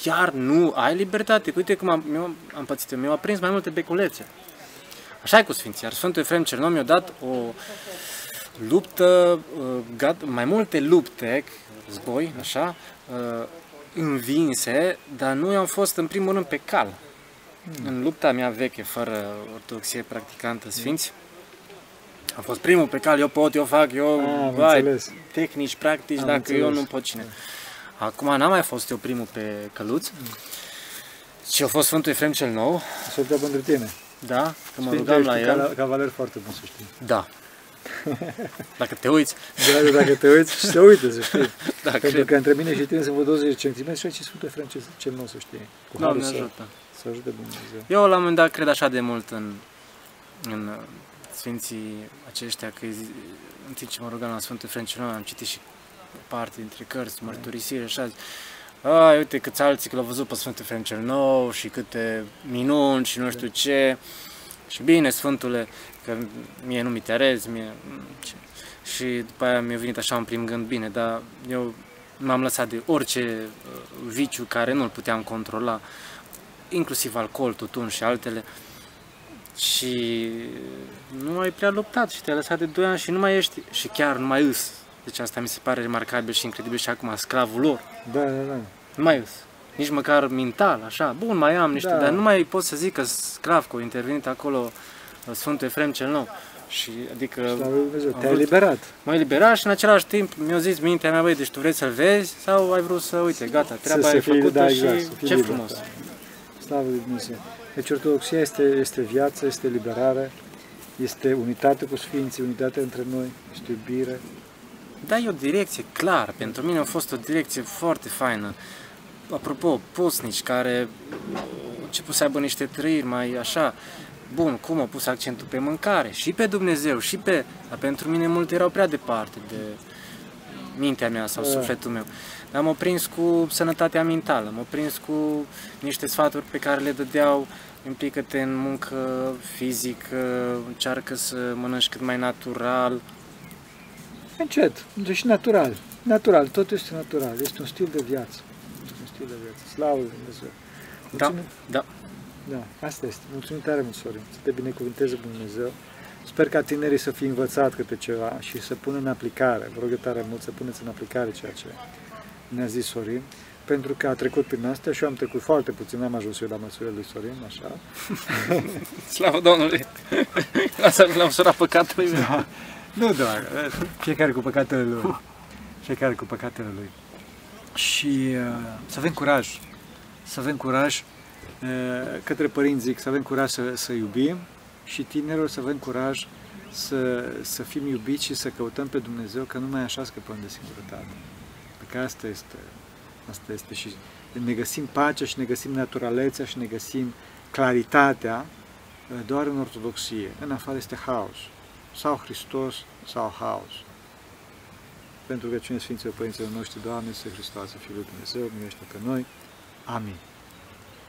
chiar nu ai libertate, uite cum am, eu am pățit eu, mi-au aprins mai multe beculețe. Așa e cu Sfinții, iar Sfântul Efrem cel Nou mi-a dat o luptă, uh, gat, mai multe lupte, război, așa, uh, învinse, dar nu am fost în primul rând pe cal. În lupta mea veche, fără ortodoxie practicantă sfinți, am fost primul pe cal, eu pot, eu fac, eu, Ah, am vai, înțeles. tehnici, practici, Am dacă înțeles. eu nu pot cine. Acum n-am mai fost eu primul pe căluț, și a fost Sfântul Efrem cel Nou, Să pentru tine. da, că mă Știi, rugam ești la un el, cala- Cavaler foarte bun, să știi. da. Dacă te uiți, Da, da, dacă te uiți și te uite, să știi. da, Pentru cred. că între mine și tine sunt vreo 20 de cm și aici Sfântul Efrem cel, cel nou, să știi. Cu harul Doamne să, ajută. să ajute Dumnezeu. Eu la un moment dat cred așa de mult în, în uh, Sfinții aceștia, că în timp ce mă rugam la Sfântul Frâncinor, am citit și parte dintre cărți, mărturisire, așa, ai, uite câți alții că l-au văzut pe Sfântul Frâncel Nou și câte minuni și nu știu ce. Și bine, Sfântule, că mie nu mi te mie... Ce? Și după aia mi-a venit așa în prim gând, bine, dar eu m-am lăsat de orice uh, viciu care nu-l puteam controla, inclusiv alcool, tutun și altele. Și nu mai prea luptat și te-ai lăsat de 2 ani și nu mai ești, și chiar nu mai îs. Deci asta mi se pare remarcabil și incredibil și acum sclavul lor. Da, da, da. Nu mai îs. Nici măcar mental, așa. Bun, mai am niște, da. dar nu mai pot să zic că sclav, că a intervenit acolo uh, Sfântul Efrem cel Nou. Și, adică... te-ai eliberat. M-ai eliberat și în același timp mi-a zis mintea mea, băi, deci tu vreți să-l vezi sau ai vrut să, uite, gata, treaba să, e făcută da, și exact, ce liber, frumos. Da. Slavă Lui Dumnezeu. Deci ortodoxia este, este viață, este liberare, este unitate cu Sfinții, unitate între noi, este iubire. Da, e o direcție clar. Pentru mine a fost o direcție foarte faină. Apropo, postnici care au început să aibă niște trăiri mai așa, Bun, cum a pus accentul pe mâncare și pe Dumnezeu și pe... Dar pentru mine multe erau prea departe de mintea mea sau da. sufletul meu. Dar m-au prins cu sănătatea mentală, m-au prins cu niște sfaturi pe care le dădeau implică-te în muncă fizică, încearcă să mănânci cât mai natural. Încet, deci natural. Natural, totul este natural, este un stil de viață. Este un stil de viață. Slavă Lui Dumnezeu. Da, da. Da, asta este. Mulțumim tare mult, Sorin. Să te binecuvânteze Dumnezeu. Sper ca tinerii să fie învățat câte ceva și să pună în aplicare, vă rog tare mult să puneți în aplicare ceea ce ne-a zis Sorin, pentru că a trecut prin astea și eu am trecut foarte puțin, am ajuns eu la măsură lui Sorin, așa. Slavă Domnului! Asta l-am surat păcatele meu. Da. Nu doar, fiecare cu păcatele lui. Fiecare cu păcatele lui. Și uh, să avem curaj, să avem curaj către părinți zic să avem curaj să, să iubim și tinerilor să avem curaj să, să fim iubiți și să căutăm pe Dumnezeu, că numai așa scăpăm de singurătate. Că asta este, asta este și ne găsim pacea și ne găsim naturalețea și ne găsim claritatea doar în ortodoxie. În afară este haos. Sau Hristos, sau haos. Pentru că cine Sfinților Părinților noștri, Doamne, să Hristos, să Fiul Dumnezeu, miluiește pe noi. Amin.